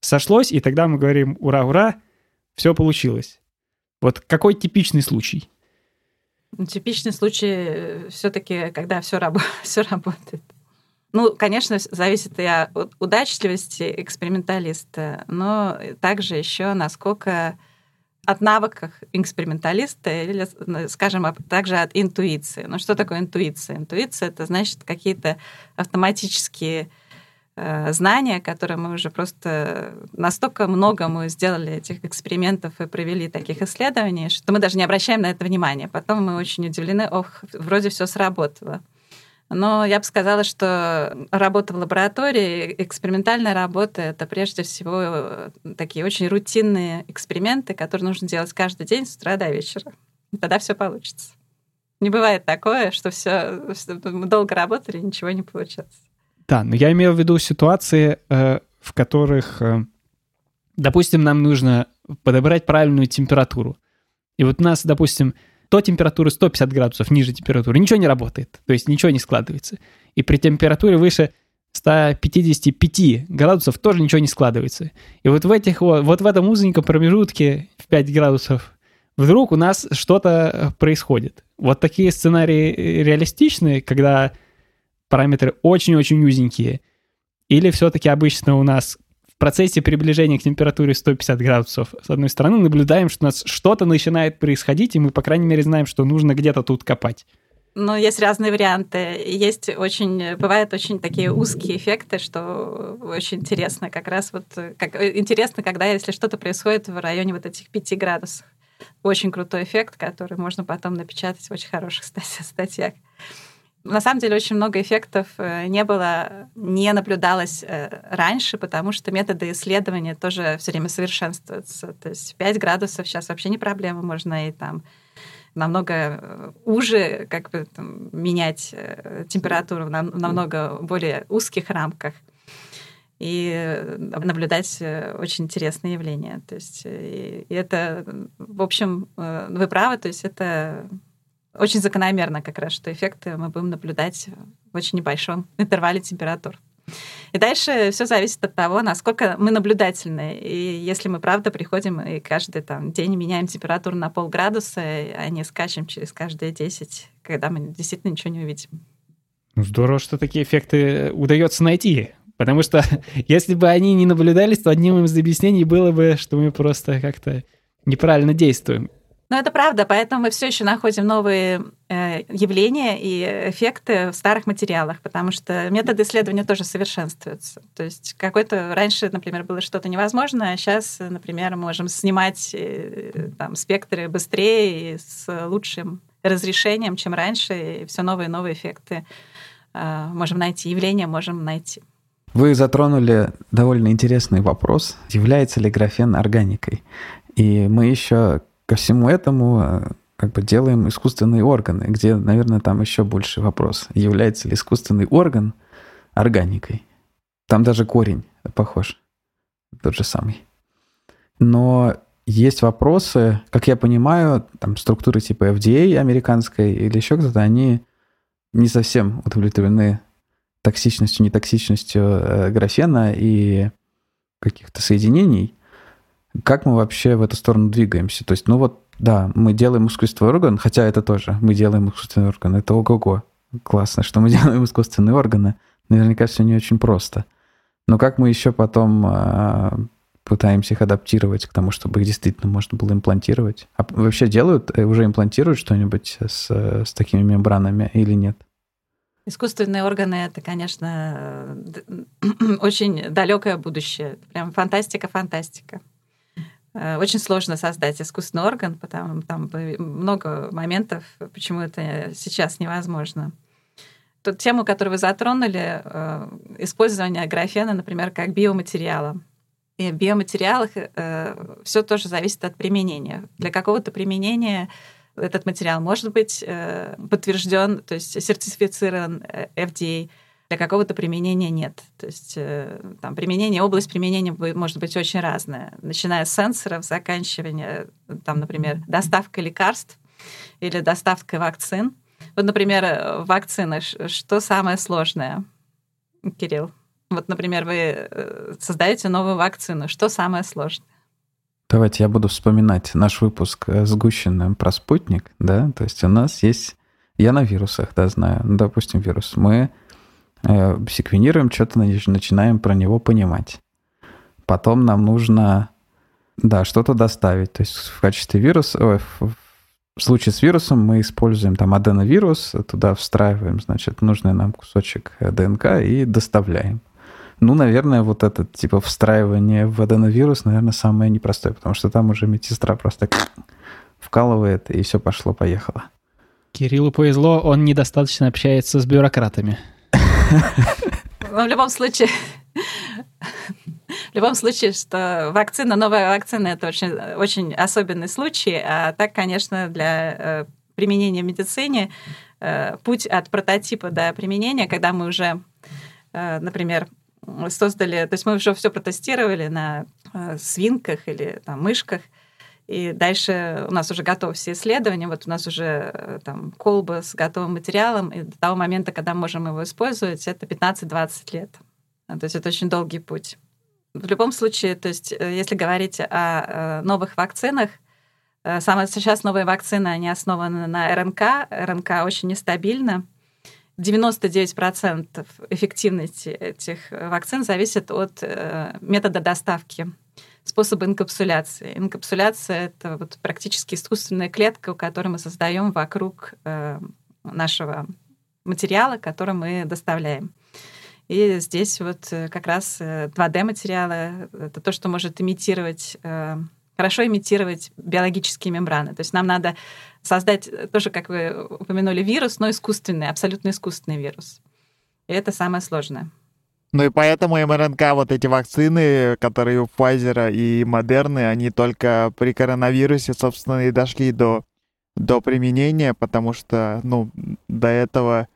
сошлось, и тогда мы говорим «Ура, ура!» Все получилось. Вот какой типичный случай? Ну, типичный случай э, все-таки, когда все, раб- все работает. Ну, конечно, зависит и от удачливости эксперименталиста, но также еще насколько от навыков эксперименталиста или, скажем, также от интуиции. Ну, что такое интуиция? Интуиция — это значит какие-то автоматические э, знания, которые мы уже просто настолько много мы сделали этих экспериментов и провели таких исследований, что мы даже не обращаем на это внимания. Потом мы очень удивлены, ох, вроде все сработало. Но я бы сказала, что работа в лаборатории, экспериментальная работа, это прежде всего э, такие очень рутинные эксперименты, которые нужно делать каждый день с утра до вечера. И тогда все получится. Не бывает такое, что все мы долго работали, ничего не получается. Да, но я имею в виду ситуации, э, в которых, э, допустим, нам нужно подобрать правильную температуру. И вот у нас, допустим, до температуры 150 градусов, ниже температуры, ничего не работает, то есть ничего не складывается. И при температуре выше 155 градусов тоже ничего не складывается. И вот в этих вот, вот в этом узеньком промежутке в 5 градусов вдруг у нас что-то происходит. Вот такие сценарии э, реалистичные, когда параметры очень-очень узенькие, или все-таки обычно у нас процессе приближения к температуре 150 градусов, с одной стороны, наблюдаем, что у нас что-то начинает происходить, и мы, по крайней мере, знаем, что нужно где-то тут копать. Ну, есть разные варианты. Есть очень, бывают очень такие узкие эффекты, что очень интересно как раз вот, как, интересно, когда если что-то происходит в районе вот этих 5 градусов. Очень крутой эффект, который можно потом напечатать в очень хороших статьях. На самом деле очень много эффектов э, не было, не наблюдалось э, раньше, потому что методы исследования тоже все время совершенствуются. То есть 5 градусов сейчас вообще не проблема, можно и там намного э, уже как бы там, менять температуру в намного более узких рамках и наблюдать очень интересные явления. То есть и это, в общем, вы правы, то есть это очень закономерно как раз, что эффекты мы будем наблюдать в очень небольшом интервале температур. И дальше все зависит от того, насколько мы наблюдательны. И если мы правда приходим и каждый там, день меняем температуру на полградуса, а не скачем через каждые 10, когда мы действительно ничего не увидим. Ну, здорово, что такие эффекты удается найти. Потому что если бы они не наблюдались, то одним из объяснений было бы, что мы просто как-то неправильно действуем. Но это правда, поэтому мы все еще находим новые э, явления и эффекты в старых материалах, потому что методы исследования тоже совершенствуются. То есть какой-то раньше, например, было что-то невозможное, а сейчас, например, мы можем снимать э, там, спектры быстрее и с лучшим разрешением, чем раньше, и все новые и новые эффекты э, можем найти, явления можем найти. Вы затронули довольно интересный вопрос, является ли графен органикой. И мы еще ко всему этому э, как бы делаем искусственные органы, где, наверное, там еще больше вопрос, является ли искусственный орган органикой. Там даже корень похож, тот же самый. Но есть вопросы, как я понимаю, там структуры типа FDA американской или еще кто-то, они не совсем удовлетворены токсичностью, нетоксичностью э, графена и каких-то соединений. Как мы вообще в эту сторону двигаемся? То есть, ну вот Да, мы делаем искусственный орган, хотя это тоже, мы делаем искусственный орган, это ого-го. Классно, что мы делаем искусственные органы. Наверняка все не очень просто. Но как мы еще потом э, пытаемся их адаптировать к тому, чтобы их действительно можно было имплантировать? А вообще делают, э, уже имплантируют что-нибудь с, с такими мембранами или нет? Искусственные органы это, конечно, очень далекое будущее. Прям фантастика, фантастика. Э, очень сложно создать искусственный орган, потому там много моментов, почему это сейчас невозможно. Тут тему, которую вы затронули, э, использование графена, например, как биоматериала. И в биоматериалах э, все тоже зависит от применения. Для какого-то применения этот материал может быть подтвержден, то есть сертифицирован FDA, для какого-то применения нет. То есть э, там применение, область применения может быть очень разная, начиная с сенсоров, заканчивая, там, например, доставкой лекарств или доставкой вакцин. Вот, например, э, вакцины. Что самое сложное, Кирилл? Вот, например, вы э, создаете новую вакцину. Что самое сложное? Давайте я буду вспоминать наш выпуск с про спутник, да, то есть у нас есть, я на вирусах, да, знаю, допустим, вирус. Мы Э, секвенируем, что-то начинаем про него понимать. Потом нам нужно, да, что-то доставить. То есть в качестве вируса, в случае с вирусом мы используем там аденовирус, туда встраиваем, значит, нужный нам кусочек ДНК и доставляем. Ну, наверное, вот это типа встраивание в аденовирус, наверное, самое непростое, потому что там уже медсестра просто вкалывает, и все пошло-поехало. Кириллу повезло, он недостаточно общается с бюрократами. В любом случае, в любом случае, что вакцина, новая вакцина, это очень, очень особенный случай. А так, конечно, для э, применения в медицине э, путь от прототипа до применения, когда мы уже, э, например, создали, то есть мы уже все протестировали на свинках или там, мышках, и дальше у нас уже готовы все исследования, вот у нас уже э, там колба с готовым материалом, и до того момента, когда можем его использовать, это 15-20 лет. А, то есть это очень долгий путь. В любом случае, то есть э, если говорить о э, новых вакцинах, самые сейчас новые вакцины, они основаны на РНК. РНК очень нестабильна. 99% эффективности этих вакцин зависит от метода доставки способы инкапсуляции. Инкапсуляция — это вот практически искусственная клетка, которую мы создаем вокруг э, нашего материала, который мы доставляем. И здесь вот э, как раз 2D-материалы э, — это то, что может имитировать, хорошо имитировать биологические мембраны. То есть нам надо создать тоже, как вы упомянули, вирус, но искусственный, абсолютно искусственный вирус. И это самое сложное. Ну и поэтому МРНК, вот эти вакцины, которые у Pfizer и Модерны, они только при коронавирусе, собственно, и дошли до, до применения, потому что, ну, до этого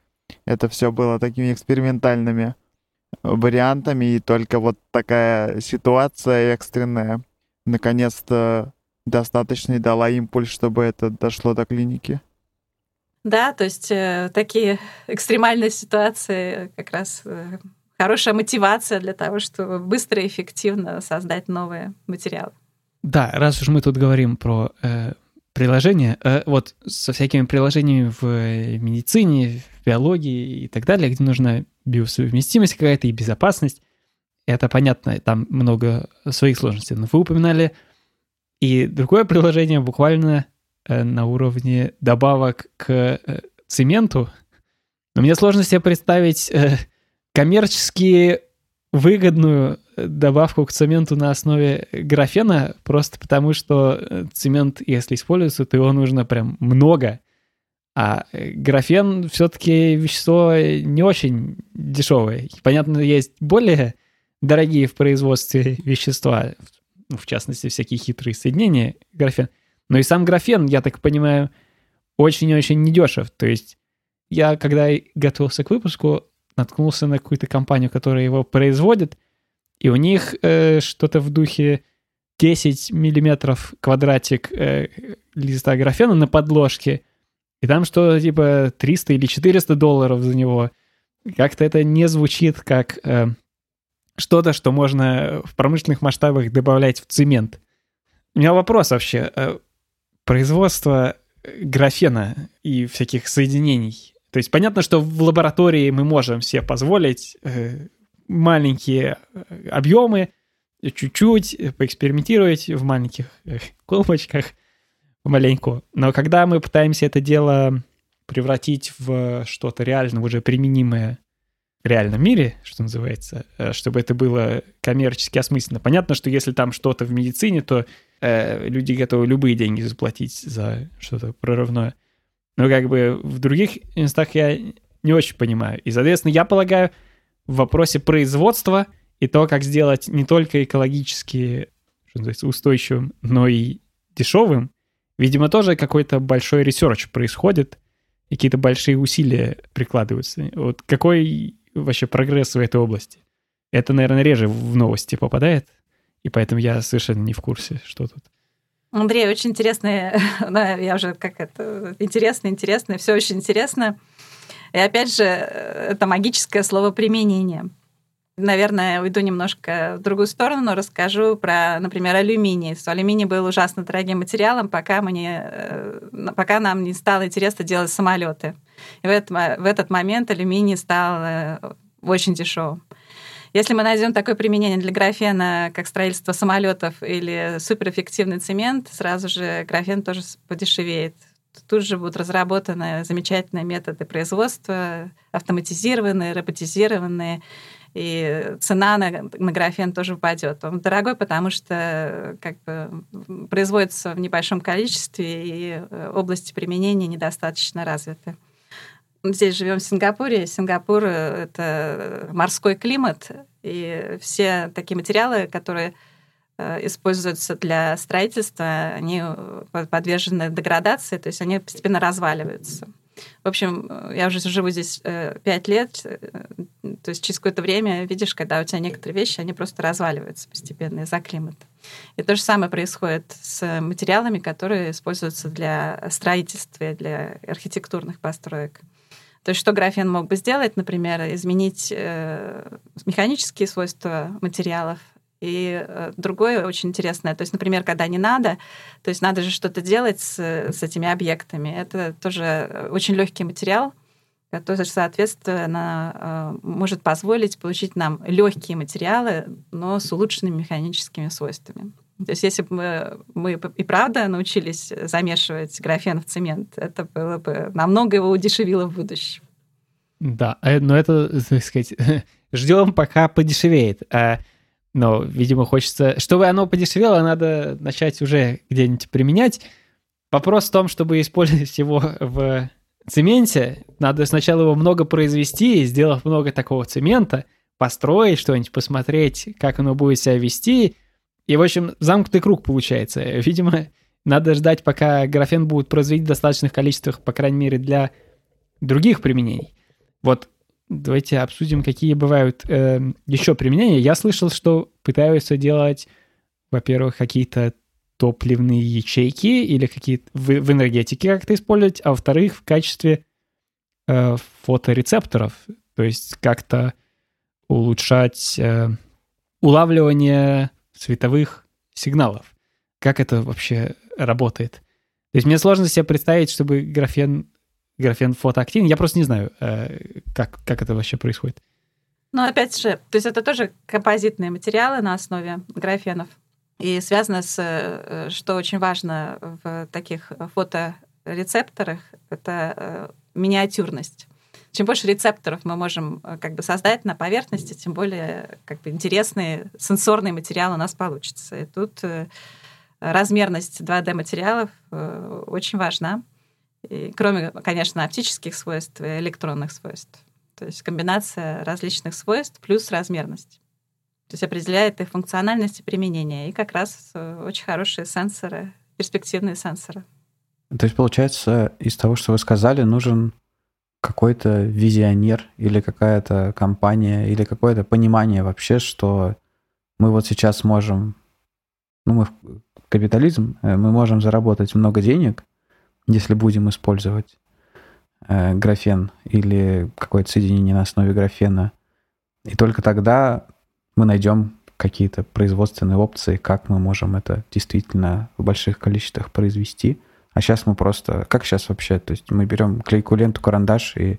это все было такими экспериментальными вариантами, и только вот такая ситуация экстренная наконец-то достаточно дала импульс, чтобы это дошло до клиники. Да, то есть э, такие экстремальные ситуации как раз э, хорошая мотивация для того, чтобы быстро и эффективно создать новые материалы. Да, раз уж мы тут говорим про э, приложения, э, вот со всякими приложениями в медицине, в биологии и так далее, где нужна биосовместимость какая-то и безопасность, это понятно, там много своих сложностей. Но вы упоминали и другое приложение буквально э, на уровне добавок к э, цементу. Но мне сложно себе представить э, коммерчески выгодную добавку к цементу на основе графена, просто потому что э, цемент, если используется, то его нужно прям много. А э, графен все-таки вещество не очень дешевое. Понятно, есть более дорогие в производстве вещества, ну, в частности, всякие хитрые соединения графен. Но и сам графен, я так понимаю, очень-очень недешев. То есть я, когда готовился к выпуску, наткнулся на какую-то компанию, которая его производит, и у них э, что-то в духе 10 миллиметров квадратик э, листа графена на подложке, и там что-то типа 300 или 400 долларов за него. Как-то это не звучит как э, что-то, что можно в промышленных масштабах добавлять в цемент. У меня вопрос вообще. Э, производство графена и всяких соединений. То есть понятно, что в лаборатории мы можем себе позволить э, маленькие э, объемы, чуть-чуть поэкспериментировать в маленьких э, колбочках, маленько. Но когда мы пытаемся это дело превратить в что-то реально уже применимое в реальном мире, что называется, э, чтобы это было коммерчески осмысленно. Понятно, что если там что-то в медицине, то э, люди готовы любые деньги заплатить за что-то прорывное. Но как бы в других местах я не очень понимаю. И, соответственно, я полагаю, в вопросе производства и то, как сделать не только экологически что называется, устойчивым, но и дешевым, видимо, тоже какой-то большой research происходит, и какие-то большие усилия прикладываются. Вот какой вообще прогресс в этой области? Это, наверное, реже в новости попадает, и поэтому я совершенно не в курсе, что тут. Андрей, очень интересно, да, я уже как это, интересно, интересно, все очень интересно. И опять же, это магическое слово применение. Наверное, уйду немножко в другую сторону, но расскажу про, например, алюминий. Алюминий был ужасно дорогим материалом, пока, мы не, э, пока нам не стало интересно делать самолеты. И в этот, в этот момент алюминий стал э, очень дешевым. Если мы найдем такое применение для графена, как строительство самолетов или суперэффективный цемент, сразу же графен тоже подешевеет. Тут же будут разработаны замечательные методы производства, автоматизированные, роботизированные, и цена на, на графен тоже упадет. Он дорогой, потому что как бы, производится в небольшом количестве, и э, области применения недостаточно развиты. Здесь живем в Сингапуре. Сингапур — это морской климат, и все такие материалы, которые э, используются для строительства, они э, подвержены деградации, то есть они постепенно разваливаются. В общем, я уже живу здесь э, пять лет, то есть через какое-то время видишь, когда у тебя некоторые вещи, они просто разваливаются постепенно из-за климата. И то же самое происходит с материалами, которые используются для строительства, для архитектурных построек. То есть что графен мог бы сделать, например, изменить э, механические свойства материалов, и э, другое очень интересное, то есть, например, когда не надо, то есть надо же что-то делать с, с этими объектами. Это тоже очень легкий материал, который, соответственно, э, может позволить получить нам легкие материалы, но с улучшенными механическими свойствами. То есть если бы мы, мы и правда научились замешивать графен в цемент, это было бы намного его удешевило в будущем. Да, э, но это, так сказать, ждем, пока подешевеет. А, но, видимо, хочется... Чтобы оно подешевело, надо начать уже где-нибудь применять. Вопрос в том, чтобы использовать его в цементе, надо сначала его много произвести, сделав много такого цемента, построить что-нибудь, посмотреть, как оно будет себя вести, и, в общем, замкнутый круг получается. Видимо, надо ждать, пока графен будет производить в достаточных количествах, по крайней мере, для других применений. Вот давайте обсудим, какие бывают э, еще применения. Я слышал, что пытаются делать, во-первых, какие-то топливные ячейки или какие-то в, в энергетике как-то использовать, а во-вторых, в качестве э, фоторецепторов, то есть как-то улучшать э, улавливание световых сигналов. Как это вообще работает? То есть мне сложно себе представить, чтобы графен, графен фотоактивен. Я просто не знаю, э, как, как это вообще происходит. Ну, опять же, то есть это тоже композитные материалы на основе графенов. И связано с, э, что очень важно в таких фоторецепторах, это э, миниатюрность чем больше рецепторов мы можем э, как бы создать на поверхности, тем более как бы интересный сенсорный материал у нас получится. И тут э, размерность 2D-материалов э, очень важна. И кроме, конечно, оптических свойств и электронных свойств. То есть комбинация различных свойств плюс размерность. То есть определяет их функциональность и применение. И как раз очень хорошие сенсоры, перспективные сенсоры. То есть, получается, из того, что вы сказали, нужен какой-то визионер или какая-то компания или какое-то понимание вообще, что мы вот сейчас можем, ну мы капитализм, э, мы можем заработать много денег, если будем использовать э, графен или какое-то соединение на основе графена. И только тогда мы найдем какие-то производственные опции, как мы можем это действительно в больших количествах произвести. А сейчас мы просто... Как сейчас вообще? То есть мы берем клейкую ленту, карандаш и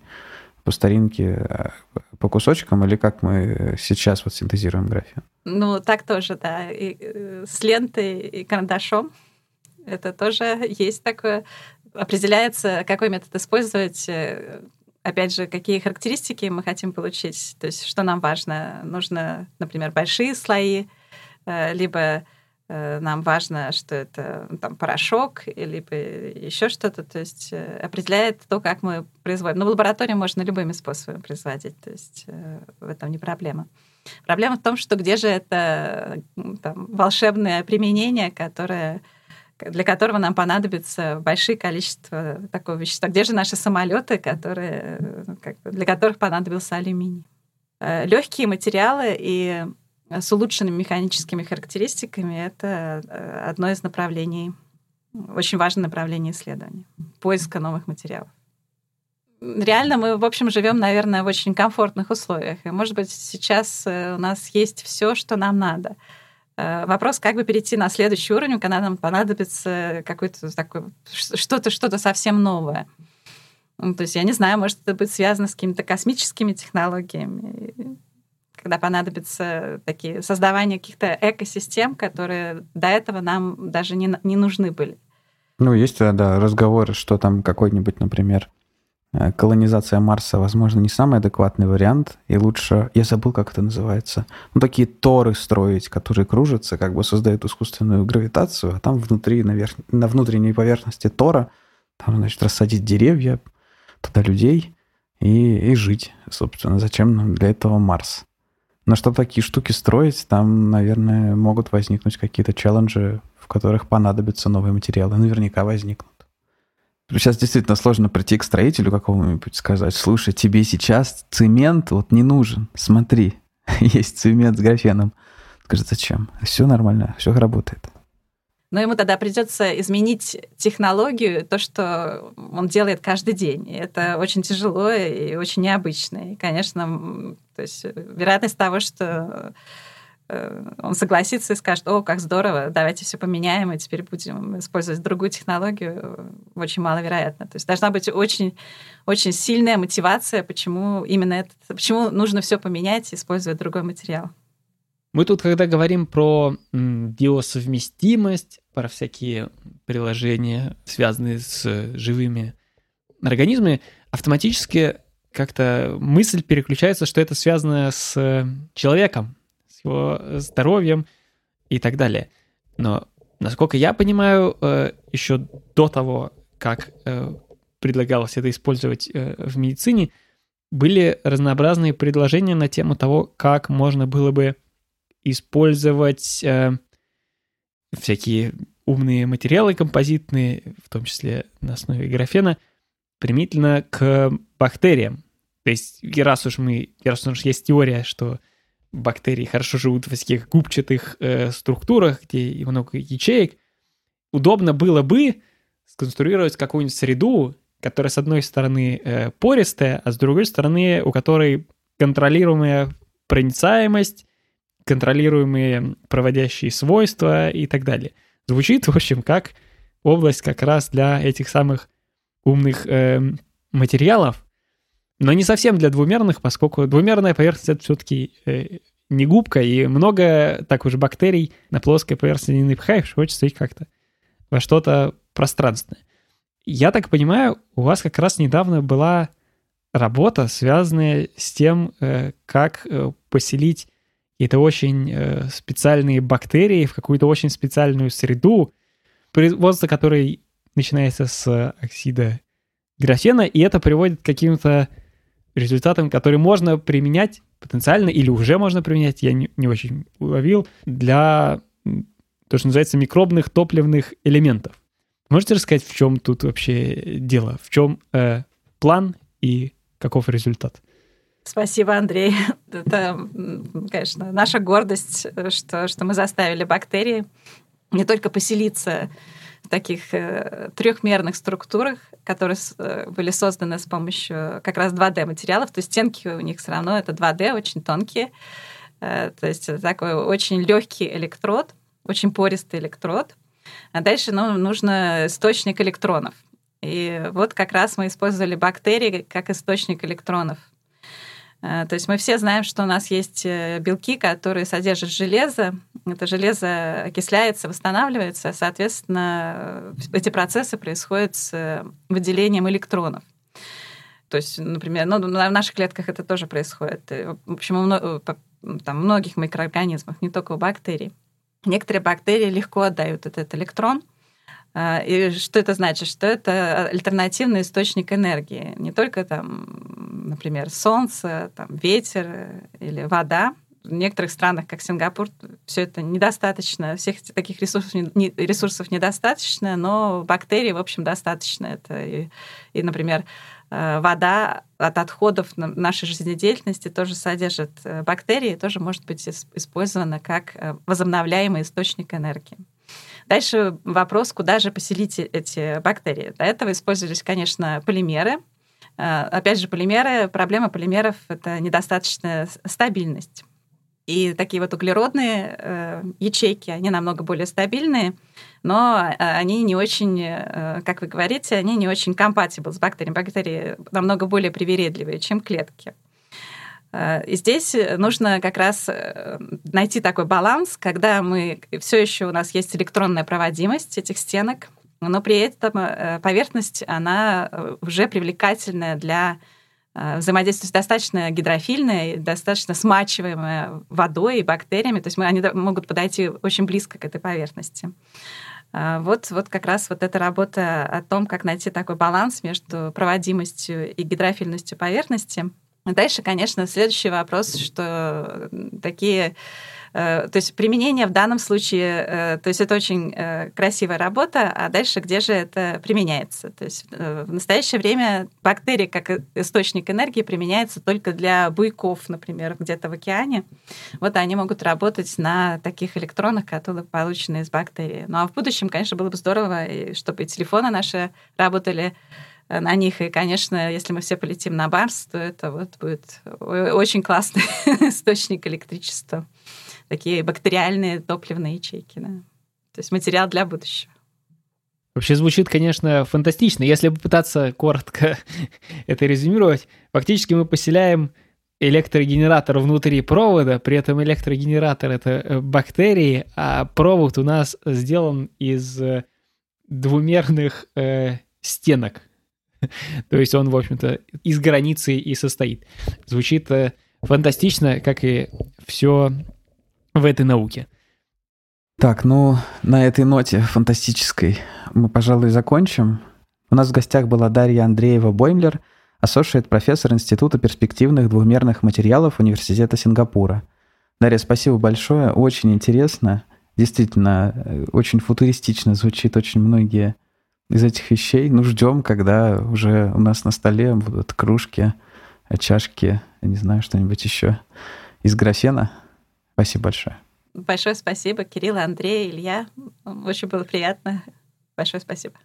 по старинке, э, по кусочкам, или как мы сейчас вот синтезируем графен? Ну, так тоже, да. И э, с лентой и карандашом это тоже есть такое. Определяется, какой метод использовать, э, опять же, какие характеристики мы хотим получить. То есть, что нам важно. Нужно, например, большие слои, либо Э, нам важно, что это ну, там порошок, либо еще что-то, то есть э, определяет то, как мы производим. Но в лаборатории можно любыми способами производить, то есть э, в этом не проблема. Проблема в том, что где же это там, волшебное применение, которое для которого нам понадобится большое количество такого вещества. Где же наши самолеты, которые, для которых понадобился алюминий? Легкие материалы и с улучшенными механическими характеристиками, это э, одно из направлений, очень важное направление исследования, поиска новых материалов. Реально мы, в общем, живем, наверное, в очень комфортных условиях. И, может быть, сейчас э, у нас есть все, что нам надо. Э, вопрос, как бы перейти на следующий уровень, когда нам понадобится какое-то такое что-то, что-то совсем новое. Ну, то есть, я не знаю, может, это будет связано с какими-то космическими технологиями когда понадобится такие создавание каких-то экосистем, которые до этого нам даже не, не нужны были. Ну, есть, да, разговоры, что там какой-нибудь, например, э, колонизация Марса, возможно, не самый адекватный вариант, и лучше, я забыл, как это называется, ну, такие торы строить, которые кружатся, как бы создают искусственную гравитацию, а там внутри, на, верх... на внутренней поверхности тора, там, значит, рассадить деревья, туда людей и, и жить, собственно. Зачем нам для этого Марс? Но чтобы такие штуки строить, там, наверное, могут возникнуть какие-то челленджи, в которых понадобятся новые материалы. Наверняка возникнут. Сейчас действительно сложно прийти к строителю какому-нибудь сказать, слушай, тебе сейчас цемент вот не нужен, смотри, есть цемент с графеном. Скажет, зачем? Все нормально, все работает. Но ему тогда придется изменить технологию, то, что он делает каждый день. И это очень тяжело и очень необычно. И, конечно, то есть вероятность того, что э, он согласится и скажет, о, как здорово, давайте все поменяем, и теперь будем использовать другую технологию, очень маловероятно. То есть должна быть очень, очень сильная мотивация, почему именно это, почему нужно все поменять, используя другой материал. Мы тут, когда говорим про биосовместимость, про всякие приложения, связанные с живыми организмами, автоматически как-то мысль переключается, что это связано с человеком, с его здоровьем и так далее. Но, насколько я понимаю, э, еще до того, как э, предлагалось это использовать э, в медицине, были разнообразные предложения на тему того, как можно было бы использовать э, всякие умные материалы композитные, в том числе на основе графена, применительно к бактериям. То есть, раз уж мы, раз уж есть теория, что бактерии хорошо живут в таких губчатых э, структурах, где много ячеек, удобно было бы сконструировать какую-нибудь среду, которая с одной стороны э, пористая, а с другой стороны у которой контролируемая проницаемость, контролируемые проводящие свойства и так далее. Звучит, в общем, как область как раз для этих самых умных э, материалов, но не совсем для двумерных, поскольку двумерная поверхность это все-таки э, не губка, и много так уже бактерий на плоской поверхности не напихаешь, хочется их как-то во что-то пространственное. Я так понимаю, у вас как раз недавно была работа, связанная с тем, э, как э, поселить какие-то очень э, специальные бактерии в какую-то очень специальную среду, производство которой начинается с оксида графена, и это приводит к каким-то результатам, которые можно применять потенциально или уже можно применять, я не, не очень уловил, для то, что называется микробных топливных элементов. Можете рассказать, в чем тут вообще дело? В чем э, план и каков результат? Спасибо, Андрей. Это, конечно, наша гордость, что, что мы заставили бактерии не только поселиться в таких э, трехмерных структурах, которые э, были созданы с помощью как раз 2D-материалов, то есть стенки у них все равно это 2D, очень тонкие, э, то есть такой очень легкий электрод, очень пористый электрод, А дальше ну, нужно источник электронов. И вот как раз мы использовали бактерии как источник электронов. Э, то есть мы все знаем, что у нас есть э, белки, которые содержат железо. Это железо окисляется, восстанавливается, соответственно, эти процессы происходят с выделением электронов. То есть, например, ну, в наших клетках это тоже происходит. В общем, там, многих микроорганизмах, не только у бактерий. Некоторые бактерии легко отдают этот электрон. А, и что это значит? Что это альтернативный источник энергии. Не только там, например, солнце, там, ветер или вода. В некоторых странах, как Сингапур, все это недостаточно, всех таких ресурсов, ресурсов недостаточно, но бактерий, в общем, достаточно. Это и, и например, Э, вода от отходов нашей жизнедеятельности тоже содержит э, бактерии, тоже может быть использована как э, возобновляемый источник энергии. Дальше вопрос, куда же поселить эти бактерии. До этого использовались, конечно, полимеры. Опять же, полимеры, проблема полимеров — это недостаточная стабильность. И такие вот углеродные э, ячейки, они намного более стабильные, но э, они не очень, э, как вы говорите, они не очень compatible с бактериями. Бактерии намного более привередливые, чем клетки. Э, и здесь нужно как раз э, найти такой баланс, когда мы все еще у нас есть электронная проводимость этих стенок, но при этом э, поверхность, она уже привлекательная для Э, взаимодействие достаточно гидрофильное, достаточно смачиваемое водой и бактериями, то есть мы, они могут подойти очень близко к этой поверхности. Э, вот, вот как раз вот эта работа о том, как найти такой баланс между проводимостью и гидрофильностью поверхности. Дальше, конечно, следующий вопрос, что такие Э, то есть применение в данном случае, э, то есть это очень э, красивая работа, а дальше где же это применяется? То есть в настоящее время бактерии как источник энергии применяется только для буйков, например, где-то в океане. Вот они могут работать на таких электронах, которые получены из бактерий. Ну а в будущем, конечно, было бы здорово, чтобы и телефоны наши работали на них. И, конечно, если мы все полетим на Барс, то это вот будет очень классный источник электричества такие бактериальные топливные ячейки. Да. То есть материал для будущего. Вообще звучит, конечно, фантастично. Если попытаться коротко это резюмировать, фактически мы поселяем электрогенератор внутри провода, при этом электрогенератор — это э, бактерии, а провод у нас сделан из э, двумерных э, стенок. То есть он, в общем-то, из границы и состоит. Звучит э, фантастично, как и все в этой науке. Так, ну, на этой ноте фантастической мы, пожалуй, закончим. У нас в гостях была Дарья Андреева-Боймлер, ассошиет профессор Института перспективных двухмерных материалов Университета Сингапура. Дарья, спасибо большое, очень интересно. Действительно, э, очень футуристично звучит очень многие из этих вещей. Ну, ждем, когда уже у нас на столе будут кружки, чашки, не знаю, что-нибудь еще из графена. Спасибо большое. Большое спасибо, Кирилл, Андрей, Илья. Очень было приятно. Большое спасибо.